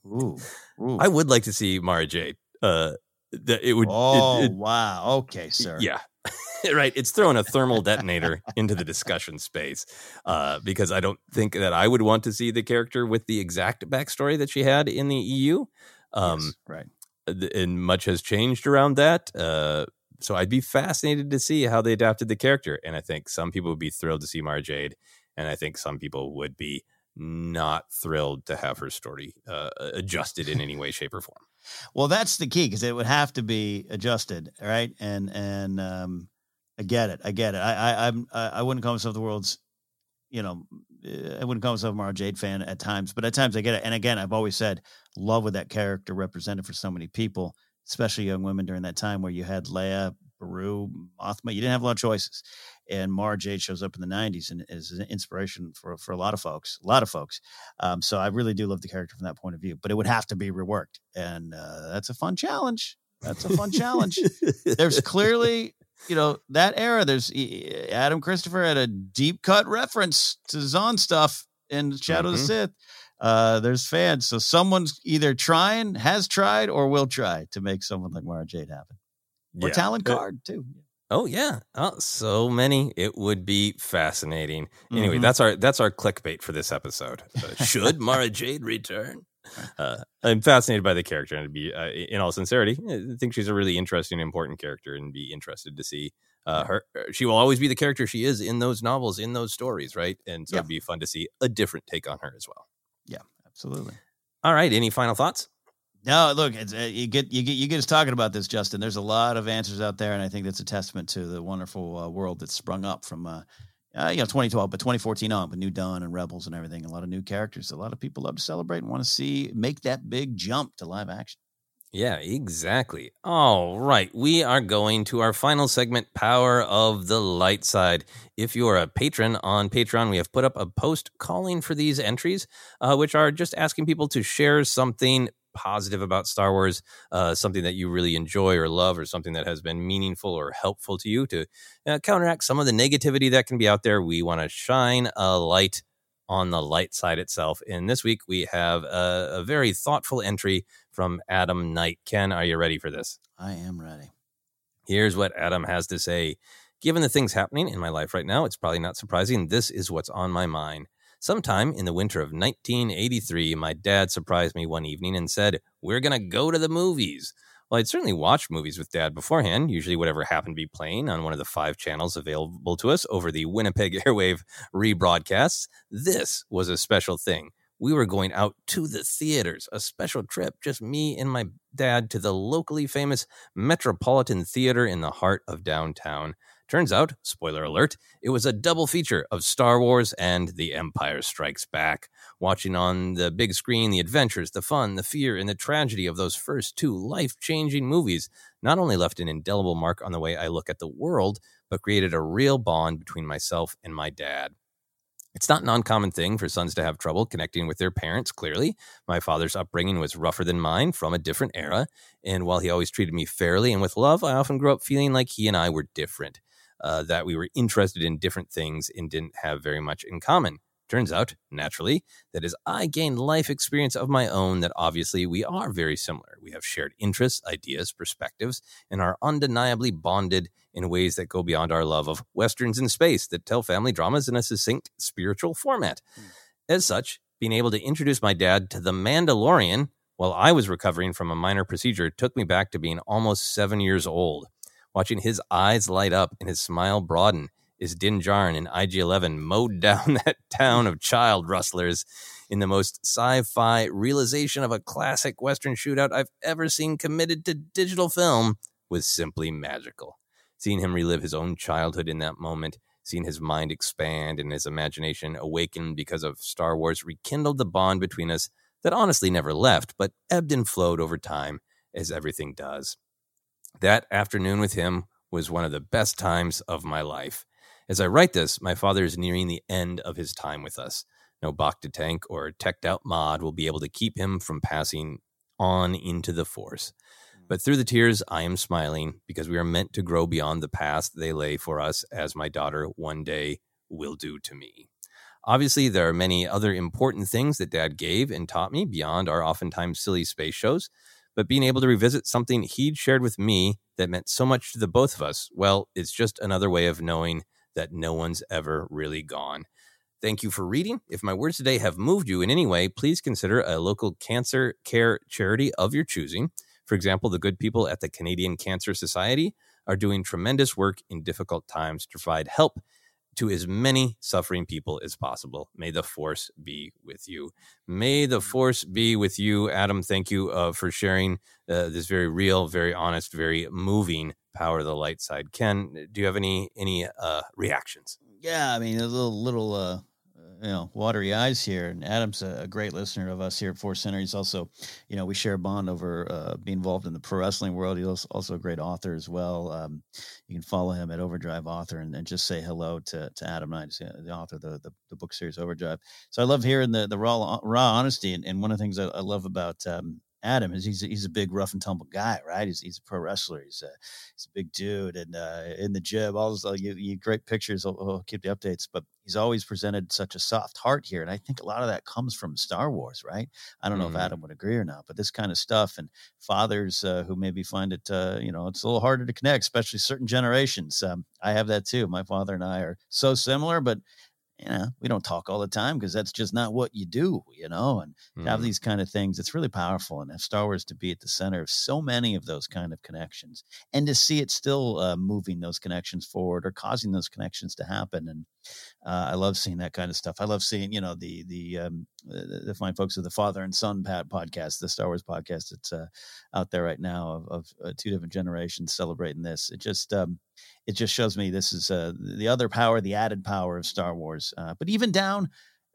Ooh. Ooh. I would like to see Mara Jade. Uh, that it would. it- oh, it- wow. Okay, sir. yeah. right. It's throwing a thermal detonator into the discussion space uh, because I don't think that I would want to see the character with the exact backstory that she had in the EU. Um, Yes, right. And much has changed around that. Uh, so I'd be fascinated to see how they adapted the character. And I think some people would be thrilled to see Mara Jade. And I think some people would be not thrilled to have her story uh, adjusted in any way, shape, or form. Well, that's the key because it would have to be adjusted, right? And and um, I get it, I get it. I I I'm I wouldn't call myself the world's, you know, uh, I wouldn't call myself a Mara Jade fan at times, but at times I get it. And again, I've always said love with that character represented for so many people, especially young women during that time where you had Leia, Beru, Mothma. You didn't have a lot of choices, and Mara Jade shows up in the '90s and is an inspiration for for a lot of folks, a lot of folks. Um, so I really do love the character from that point of view, but it would have to be reworked, and uh, that's a fun challenge. That's a fun challenge. There's clearly, you know, that era. There's Adam Christopher had a deep cut reference to Zahn stuff in Shadow of Mhm. the Sith. Uh, there's fans, so someone's either trying, has tried, or will try to make someone like Mara Jade happen, or Yeah. Talon Karrde too. Oh yeah, oh, so many. It would be fascinating. Anyway, Mhm. that's our that's our clickbait for this episode. Uh, should Mara Jade return? Uh, I'm fascinated by the character, and to be uh, in all sincerity, I think she's a really interesting, important character, and be interested to see uh, her. She will always be the character she is in those novels, in those stories, right? And so Yeah. it'd be fun to see a different take on her as well. Yeah, absolutely. All right, any final thoughts? No, look, it's, uh, you get you get you get us talking about this, Justin. There's a lot of answers out there, and I think that's a testament to the wonderful uh, world that's sprung up from, uh, uh, you know, 2012, but 2014 on, with New Dawn and Rebels and everything. A lot of new characters. A lot of people love to celebrate and want to see make that big jump to live action. Yeah, exactly. All right. We are going to our final segment, Power of the Light Side. If you're a patron on Patreon, we have put up a post calling for these entries, uh, which are just asking people to share something positive about Star Wars, uh, something that you really enjoy or love, or something that has been meaningful or helpful to you to uh, counteract some of the negativity that can be out there. We want to shine a light on the light side itself. And this week we have a, a very thoughtful entry from Adam Knight. Ken, are you ready for this? I am ready. Here's what Adam has to say. Given the things happening in my life right now, it's probably not surprising this is what's on my mind. Sometime in the winter of 1983, my dad surprised me one evening and said, We're going to go to the movies. Well, I'd certainly watched movies with dad beforehand, usually whatever happened to be playing on one of the five channels available to us over the Winnipeg Airwave rebroadcasts. This was a special thing. We were going out to the theaters, a special trip, just me and my dad to the locally famous Metropolitan Theater in the heart of downtown. Turns out, spoiler alert, it was a double feature of Star Wars and The Empire Strikes Back. Watching on the big screen the adventures, the fun, the fear, and the tragedy of those first two life changing movies not only left an indelible mark on the way I look at the world, but created a real bond between myself and my dad. It's not an uncommon thing for sons to have trouble connecting with their parents, clearly. My father's upbringing was rougher than mine from a different era, and while he always treated me fairly and with love, I often grew up feeling like he and I were different uh, that we were interested in different things and didn't have very much in common. Turns out, naturally, that as I gained life experience of my own, that obviously we are very similar. We have shared interests, ideas, perspectives, and are undeniably bonded in ways that go beyond our love of westerns in space that tell family dramas in a succinct spiritual format. Mm. As such, being able to introduce my dad to The Mandalorian while I was recovering from a minor procedure took me back to being almost seven years old. Watching his eyes light up and his smile broaden as Din Djarin and IG 11 mowed down that town of child rustlers in the most sci fi realization of a classic Western shootout I've ever seen committed to digital film was simply magical. Seeing him relive his own childhood in that moment, seeing his mind expand and his imagination awaken because of Star Wars rekindled the bond between us that honestly never left, but ebbed and flowed over time, as everything does. That afternoon with him was one of the best times of my life. As I write this, my father is nearing the end of his time with us. No Bacta tank or teched out mod will be able to keep him from passing on into the force. Hmm. But through the tears, I am smiling because we are meant to grow beyond the past they lay for us, as my daughter one day will do to me. Obviously, there are many other important things that dad gave and taught me beyond our oftentimes silly space shows but being able to revisit something he'd shared with me that meant so much to the both of us, well, it's just another way of knowing that no one's ever really gone. Thank you for reading. If my words today have moved you in any way, please consider a local cancer care charity of your choosing. For example, the good people at the Canadian Cancer Society are doing tremendous work in difficult times to provide help to as many suffering people as possible. May the force be with you. May the force be with you, Adam. Thank you uh, for sharing uh, this very real, very honest, very moving power of the light side. Ken, do you have any any uh, reactions? Yeah, I mean a little little uh, you know watery eyes here. And Adam's a, a, great listener of us here at Force Center. He's also, you know, we share a bond over uh, being involved in the pro wrestling world. He's also a great author as well. Um, you can follow him at Overdrive Author and, and just say hello to, to Adam Knight, the author of the, the, the, book series Overdrive. So I love hearing the the raw raw honesty. And, and one of the things I, I love about um, Adam is he's a, he's a big rough and tumble guy, right? He's he's a pro wrestler. He's a he's a big dude, and uh, in the gym, all those uh, you, you great pictures. I'll, I'll, keep the updates, but he's always presented such a soft heart here, and I think a lot of that comes from Star Wars, right? I don't know mm-hmm. if Adam would agree or not, but this kind of stuff, and fathers uh, who maybe find it, uh, you know, it's a little harder to connect, especially certain generations. Um, I have that too. My father and I are so similar, but you know, we don't talk all the time because that's just not what you do, you know, and mm. have mm-hmm. these kind of things. It's really powerful. And Star Wars to be at the center of so many of those kind of connections and to see it still uh, moving those connections forward or causing those connections to happen. And uh, I love seeing that kind of stuff. I love seeing, you know, the, the, um, the, fine folks of the father and son Pat podcast, the Star Wars podcast. It's uh, out there right now of, of uh, two different generations celebrating this. It just, um, it just shows me this is uh, the other power, the added power of Star Wars. Uh, but even down,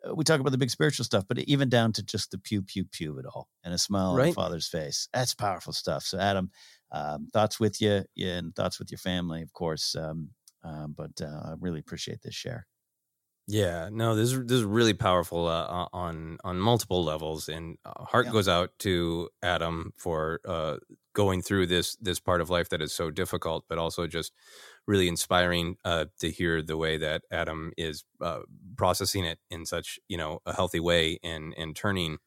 uh, we talk about the big spiritual stuff, but even down to just the pew pew pew of it all and a smile right. on the father's face. That's powerful stuff. So, Adam, um, thoughts with you yeah, and thoughts with your family, of course. Um, um, but uh, I really appreciate this share. Yeah, no, this is this is really powerful uh, on on multiple levels, and uh, heart Yeah. goes out to Adam for uh, going through this this part of life that is so difficult, but also just really inspiring uh, to hear the way that Adam is uh, processing it in such you know a healthy way, and and turning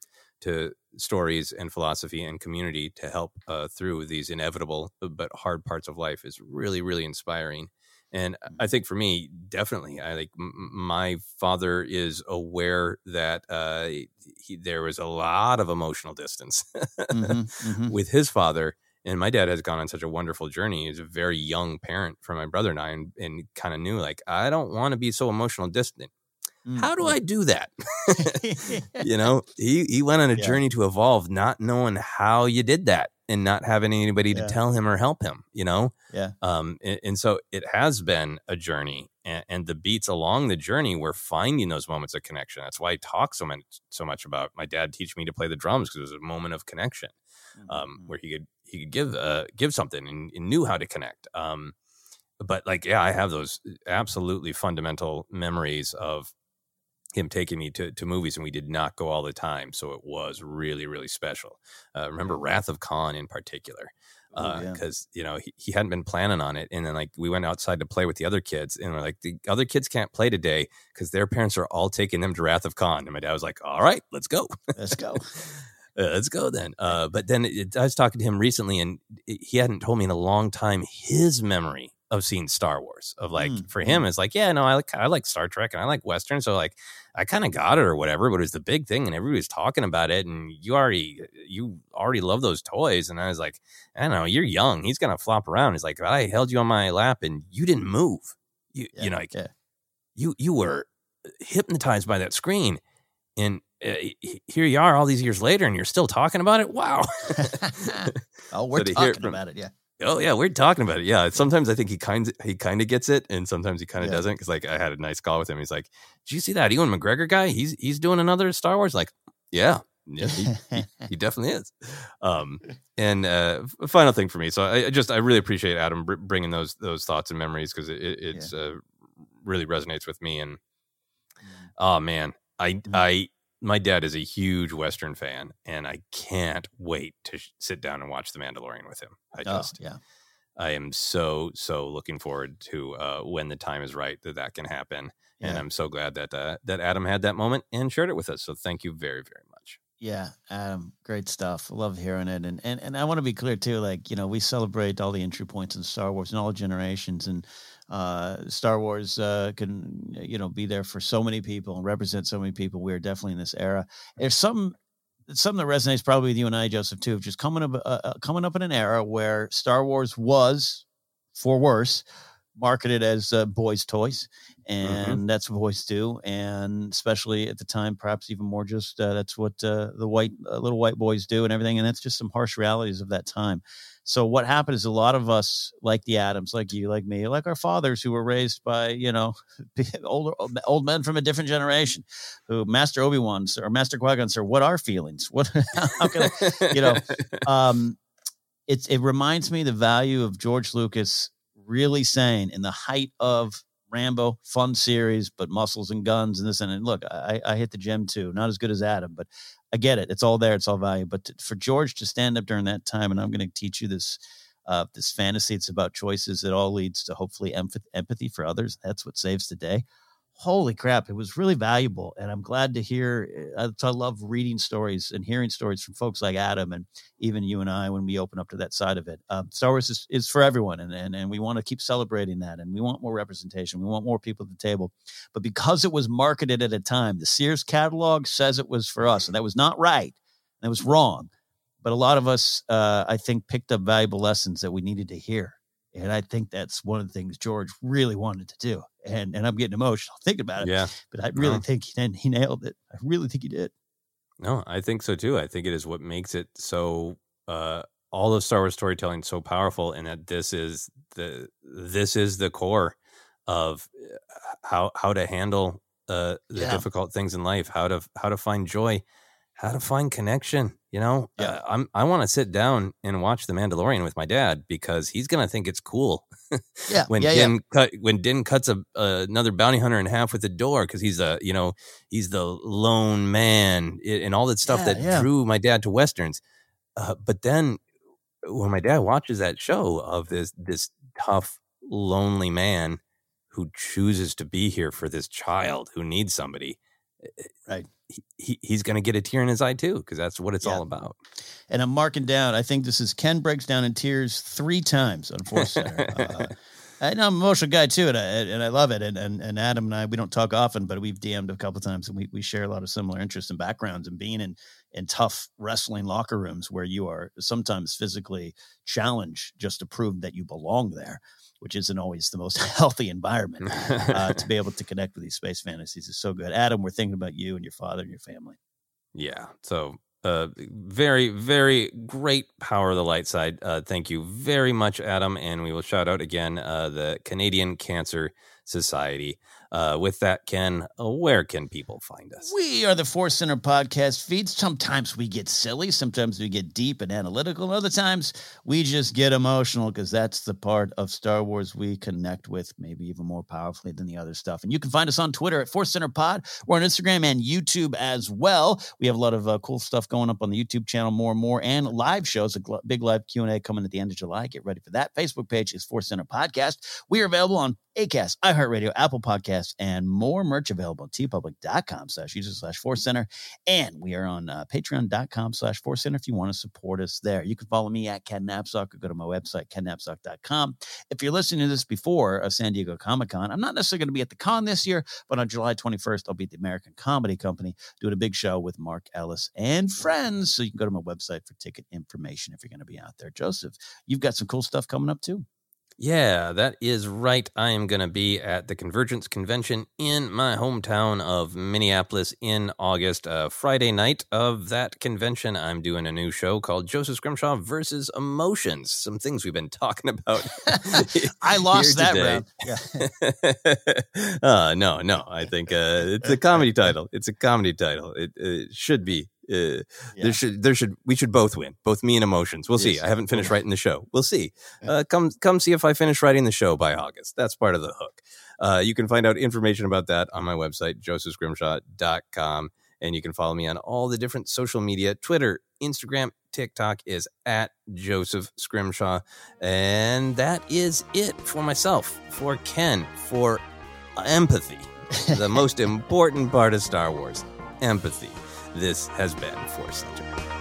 to stories and philosophy and community to help uh, through these inevitable but hard parts of life is really really inspiring. And I think for me, definitely, I like m- my father is aware that uh, he, there was a lot of emotional distance Mhm, mhm. with his father. And my dad has gone on such a wonderful journey. He's a very young parent for my brother and I, and, and kind of knew like, I don't want to be so emotional distant. How do I do that? you know, he, he went on a Yeah. journey to evolve, not knowing how you did that and not having anybody to tell him or help him, you know? Yeah. Um, and, and so it has been a journey, and, and the beats along the journey, we're finding those moments of connection. That's why I talk so much, so much about my dad teaching me to play the drums because it was a moment of connection, Mm-hmm. um, where he could he could give uh, give something and, and knew how to connect. Um, but like, yeah, I have those absolutely fundamental memories of him taking me to, to movies and we did not go all the time so it was really really special uh, remember wrath of khan in particular Oh, yeah. because you know he, he hadn't been planning on it and then like we went outside to play with the other kids and we're like the other kids can't play today because their parents are all taking them to wrath of khan and my dad was like all right let's go Let's go. Uh, let's go then. Uh, but then it, I was talking to him recently, and it- he hadn't told me in a long time his memory of seeing Star Wars. Of like Mm, for him, it's like, yeah, no, I like I like Star Trek and I like Western, so like I kind of got it or whatever. But it was the big thing, and everybody was talking about it, and you already you already love those toys, and I was like, I don't know, you're young. He's gonna flop around. He's like, I held you on my lap, and you didn't move. You Yeah, you know, like yeah. you you were hypnotized by that screen and uh, here you are all these years later and you're still talking about it wow oh, we're So to hear it talking from- about it. Yeah. Oh yeah we're talking about it. Yeah sometimes i think he kind of he kind of gets it and sometimes he kind of Yeah. doesn't because like i had a nice call with him. He's like did you see that ewan mcgregor guy? He's he's doing another star wars? Like yeah. Yeah he, he, he definitely is. Um and uh final thing for me. So i, I just i really appreciate adam br- bringing those those thoughts and memories because it, it it's uh really resonates with me and oh man i Mm. i my dad is a huge western fan and i can't wait to sh- sit down and watch the mandalorian with him i Oh, just yeah. i am so so looking forward to uh when the time is right that that can happen and i'm so glad that uh, that adam had that moment and shared it with us so thank you very very much Yeah, Adam, great stuff. Love hearing it, and and and I want to be clear too. Like you know, we celebrate all the entry points in Star Wars and all generations, and uh, Star Wars uh, can you know be there for so many people and represent so many people. We are definitely in this era. There's some something that resonates probably with you and I, Joseph, too. Just coming up uh, uh, coming up in an era where Star Wars was, for worse, marketed as uh, boys' toys, and that's what boys do. And especially at the time, perhaps even more just uh, that's what uh, the white uh, little white boys do and everything. And that's just some harsh realities of that time. So what happened is a lot of us, like the Adams, like you, like me, like our fathers, who were raised by you know older old men from a different generation, who Master Obi Wan or Master Qui Gon, sir, what are feelings? What how can I, you know? um, it's it reminds me the value of George Lucas really saying in the height of Rambo, fun series, but muscles and guns and this and, and look, I, I hit the gym too. Not as good as Adam, but I get it. It's all there. It's all value. But to, for George to stand up during that time, and I'm going to teach you this uh, this fantasy. It's about choices. It all leads to hopefully empathy, empathy for others. That's what saves the day holy crap, it was really valuable. And I'm glad to hear. I, I love reading stories and hearing stories from folks like Adam and even you and I when we open up to that side of it. Um, Star Wars is, is for everyone, and, and, and we want to keep celebrating that. And we want more representation. We want more people at the table. But because it was marketed at a time, the Sears catalog says it was for us, and that was not right. That was wrong. But a lot of us, uh, I think, picked up valuable lessons that we needed to hear. And I think that's one of the things George really wanted to do. And and I'm getting emotional thinking about it. yeah But I really No. think he, he nailed it. I really think he did. No, I think so too. I think it is what makes it so uh all of Star Wars storytelling so powerful and that this is the this is the core of uh, how how to handle uh the Yeah. difficult things in life, how to how to find joy, how to find connection. You know, Yeah. uh, I'm I want to sit down and watch The Mandalorian with my dad because he's gonna think it's cool Yeah, when yeah, yeah. Din cut when Din cuts a uh, another bounty hunter in half with a door because he's a you know he's the lone man i- and all that stuff Yeah, that yeah. drew my dad to westerns. Uh, but then when my dad watches that show of this this tough lonely man who chooses to be here for this child who needs somebody, Right. He, he, he's going to get a tear in his eye too because that's what it's Yeah. all about. And I'm marking down. I think this is Ken breaks down in tears three times on Force Center. uh, I know I'm an emotional guy too, and I and I love it. And, and and Adam and I we don't talk often, but we've DM'd a couple times, and we we share a lot of similar interests and backgrounds. And being in in tough wrestling locker rooms where you are sometimes physically challenged just to prove that you belong there, which isn't always the most healthy environment. Uh, to be able to connect with these space fantasies is so good. Adam, we're thinking about you and your father and your family. Yeah. So, uh, very, very great power of the light side. Uh, thank you very much, Adam. And we will shout out again uh, the Canadian Cancer Society. Uh, with that, Ken, uh, where can people find us? We are the Force Center podcast feed. Sometimes we get silly, sometimes we get deep and analytical, and other times we just get emotional because that's the part of Star Wars we connect with, maybe even more powerfully than the other stuff. And you can find us on Twitter at Force Center Pod. We're on Instagram and YouTube as well. We have a lot of uh, cool stuff going up on the YouTube channel, more and more, and live shows. A gl- big live Q and A coming at the end of July. Get ready for that. Facebook page is Force Center Podcast. We are available on Acast, iHeartRadio, Apple And more merch available at teepublic.com slash user slash force center. And we are on uh, patreon.com slash force center if you want to support us there. You can follow me at Ken Napzok or go to my website, kennapzok.com. If you're listening to this before a San Diego Comic Con, I'm not necessarily going to be at the con this year, but on July 21st, I'll be at the American Comedy Company doing a big show with Mark Ellis and friends. So you can go to my website for ticket information if you're going to be out there. Joseph, you've got some cool stuff coming up too. Yeah, that is right. I am going to be at the Convergence Convention in my hometown of Minneapolis in August. Uh, Friday night of that convention, I'm doing a new show called Joseph Scrimshaw versus Emotions. Some things we've been talking about. I lost that round. uh, no, no. I think uh, it's a comedy title. It's a comedy title. It, it should be. Uh, Yeah. There should, there should, we should both win. Both me and emotions. We'll see. I haven't finished Okay. writing the show. We'll see. Uh, come, come see if I finish writing the show by August. That's part of the hook. Uh, you can find out information about that on my website, josephscrimshaw.com. And you can follow me on all the different social media Twitter, Instagram, TikTok is at Joseph Scrimshaw. And that is it for myself, for Ken, for empathy, the most important part of Star Wars empathy. This has been Force Center.